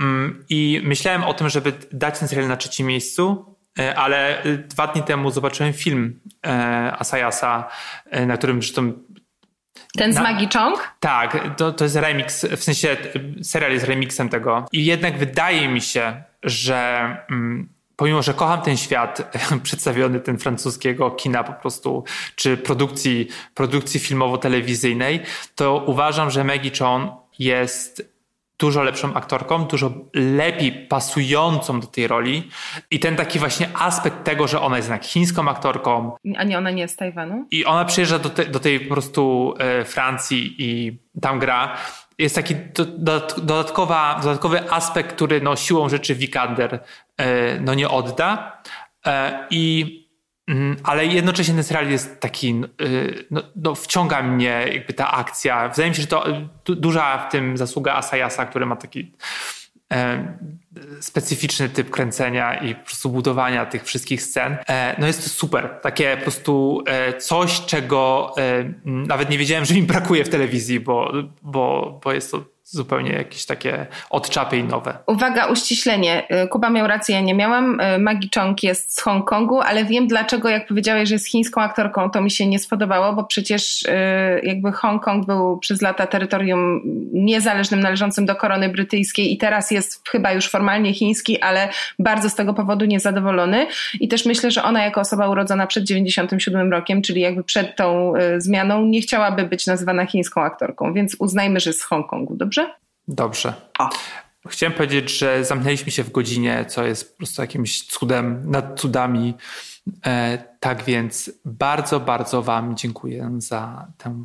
mm, i myślałem o tym, żeby dać ten serial na trzecim miejscu, ale dwa dni temu zobaczyłem film Asayasa, na którym zresztą ten z Na, Chong? Tak, to, to jest remix, w sensie serial jest remixem tego. I jednak wydaje mi się, że mm, pomimo, że kocham ten świat przedstawiony, ten francuskiego kina po prostu, czy produkcji, produkcji filmowo-telewizyjnej, to uważam, że Maggie Chong jest dużo lepszą aktorką, dużo lepiej pasującą do tej roli. I ten taki właśnie aspekt tego, że ona jest jednak chińską aktorką. A nie, ona nie jest z Tajwanu? I ona przyjeżdża do, te, do tej po prostu e, Francji i tam gra. Jest taki dodatkowa, dodatkowy aspekt, który no, siłą rzeczy Vikander e, no, nie odda. E, I ale jednocześnie ten serial jest taki, y, no, no, wciąga mnie jakby ta akcja. Wydaje mi się, że to y, duża w tym zasługa Asayasa, który ma taki e, specyficzny typ kręcenia i po prostu budowania tych wszystkich scen. E, no jest to super. Takie po prostu e, coś, czego e, nawet nie wiedziałem, że mi brakuje w telewizji, bo, bo, bo jest to zupełnie jakieś takie odczapy i nowe. Uwaga, uściślenie. Y, Kuba miał rację, ja nie miałam. Y, Maggie Chong jest z Hongkongu, ale wiem dlaczego, jak powiedziałeś, że jest chińską aktorką, to mi się nie spodobało, bo przecież y, jakby Hongkong był przez lata terytorium niezależnym, należącym do korony brytyjskiej i teraz jest chyba już formalnie chiński, ale bardzo z tego powodu niezadowolony. I też myślę, że ona jako osoba urodzona przed 97 rokiem, czyli jakby przed tą zmianą, nie chciałaby być nazywana chińską aktorką, więc uznajmy, że z Hongkongu, dobrze? Dobrze? Chciałem powiedzieć, że zamknęliśmy się w godzinie, co jest po prostu jakimś cudem nad cudami. E, tak więc bardzo, bardzo Wam dziękuję za tę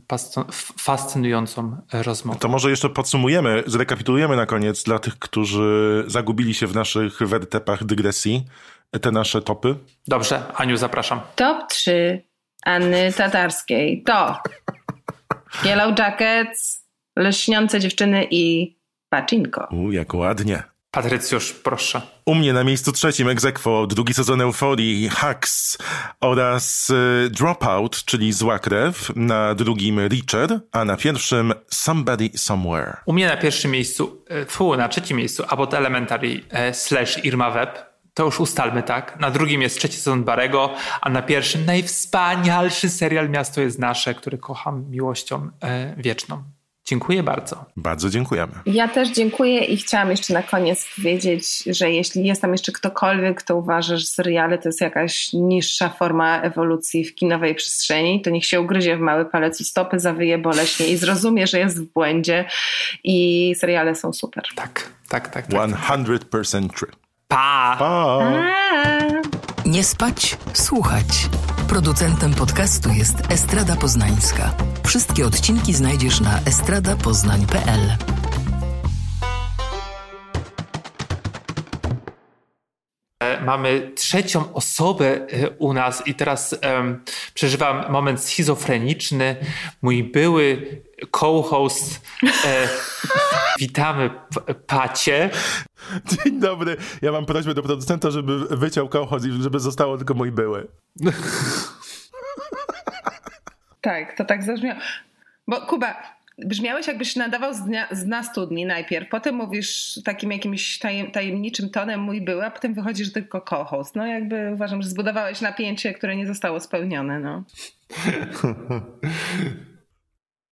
fascynującą rozmowę. To może jeszcze podsumujemy, zrekapitulujemy na koniec dla tych, którzy zagubili się w naszych wertepach dygresji, te nasze topy. Dobrze, Aniu, zapraszam. Top 3 Anny Tatarskiej to Yellow Jackets, Leśniące dziewczyny i Pacinko. U, jak ładnie. Patrycjusz, proszę. U mnie na miejscu trzecim egzekwo drugi sezon Euforii, Hacks oraz y, Dropout, czyli Zła Krew, na drugim Richard, a na pierwszym Somebody Somewhere. U mnie na pierwszym miejscu, e, fu, na trzecim miejscu Abbott Elementary e, slash Irma Web. To już ustalmy, tak? Na drugim jest trzeci sezon Barego, a na pierwszym najwspanialszy serial Miasto jest Nasze, który kocham miłością e, wieczną. Dziękuję bardzo. Bardzo dziękujemy. Ja też dziękuję i chciałam jeszcze na koniec powiedzieć, że jeśli jest tam jeszcze ktokolwiek, kto uważa, że seriale to jest jakaś niższa forma ewolucji w kinowej przestrzeni, to niech się ugryzie w mały palec i stopy zawyje boleśnie i zrozumie, że jest w błędzie i seriale są super. Tak, tak, tak. tak 100% true. Pa! pa. Nie spać, słuchać. Producentem podcastu jest Estrada Poznańska. Wszystkie odcinki znajdziesz na estradapoznań.pl. Mamy trzecią osobę u nas i teraz um, przeżywam moment schizofreniczny. Mój były co-host. E, witamy Pacie. Dzień dobry. Ja mam prośbę do producenta, żeby wyciął co-host i żeby zostało tylko mój były. Tak, to tak zabrzmiało. Bo Kuba, brzmiałeś jakbyś nadawał z, dnia, z dna studni najpierw, potem mówisz takim jakimś tajem, tajemniczym tonem mój były, a potem wychodzisz tylko co-host. No jakby uważam, że zbudowałeś napięcie, które nie zostało spełnione. No.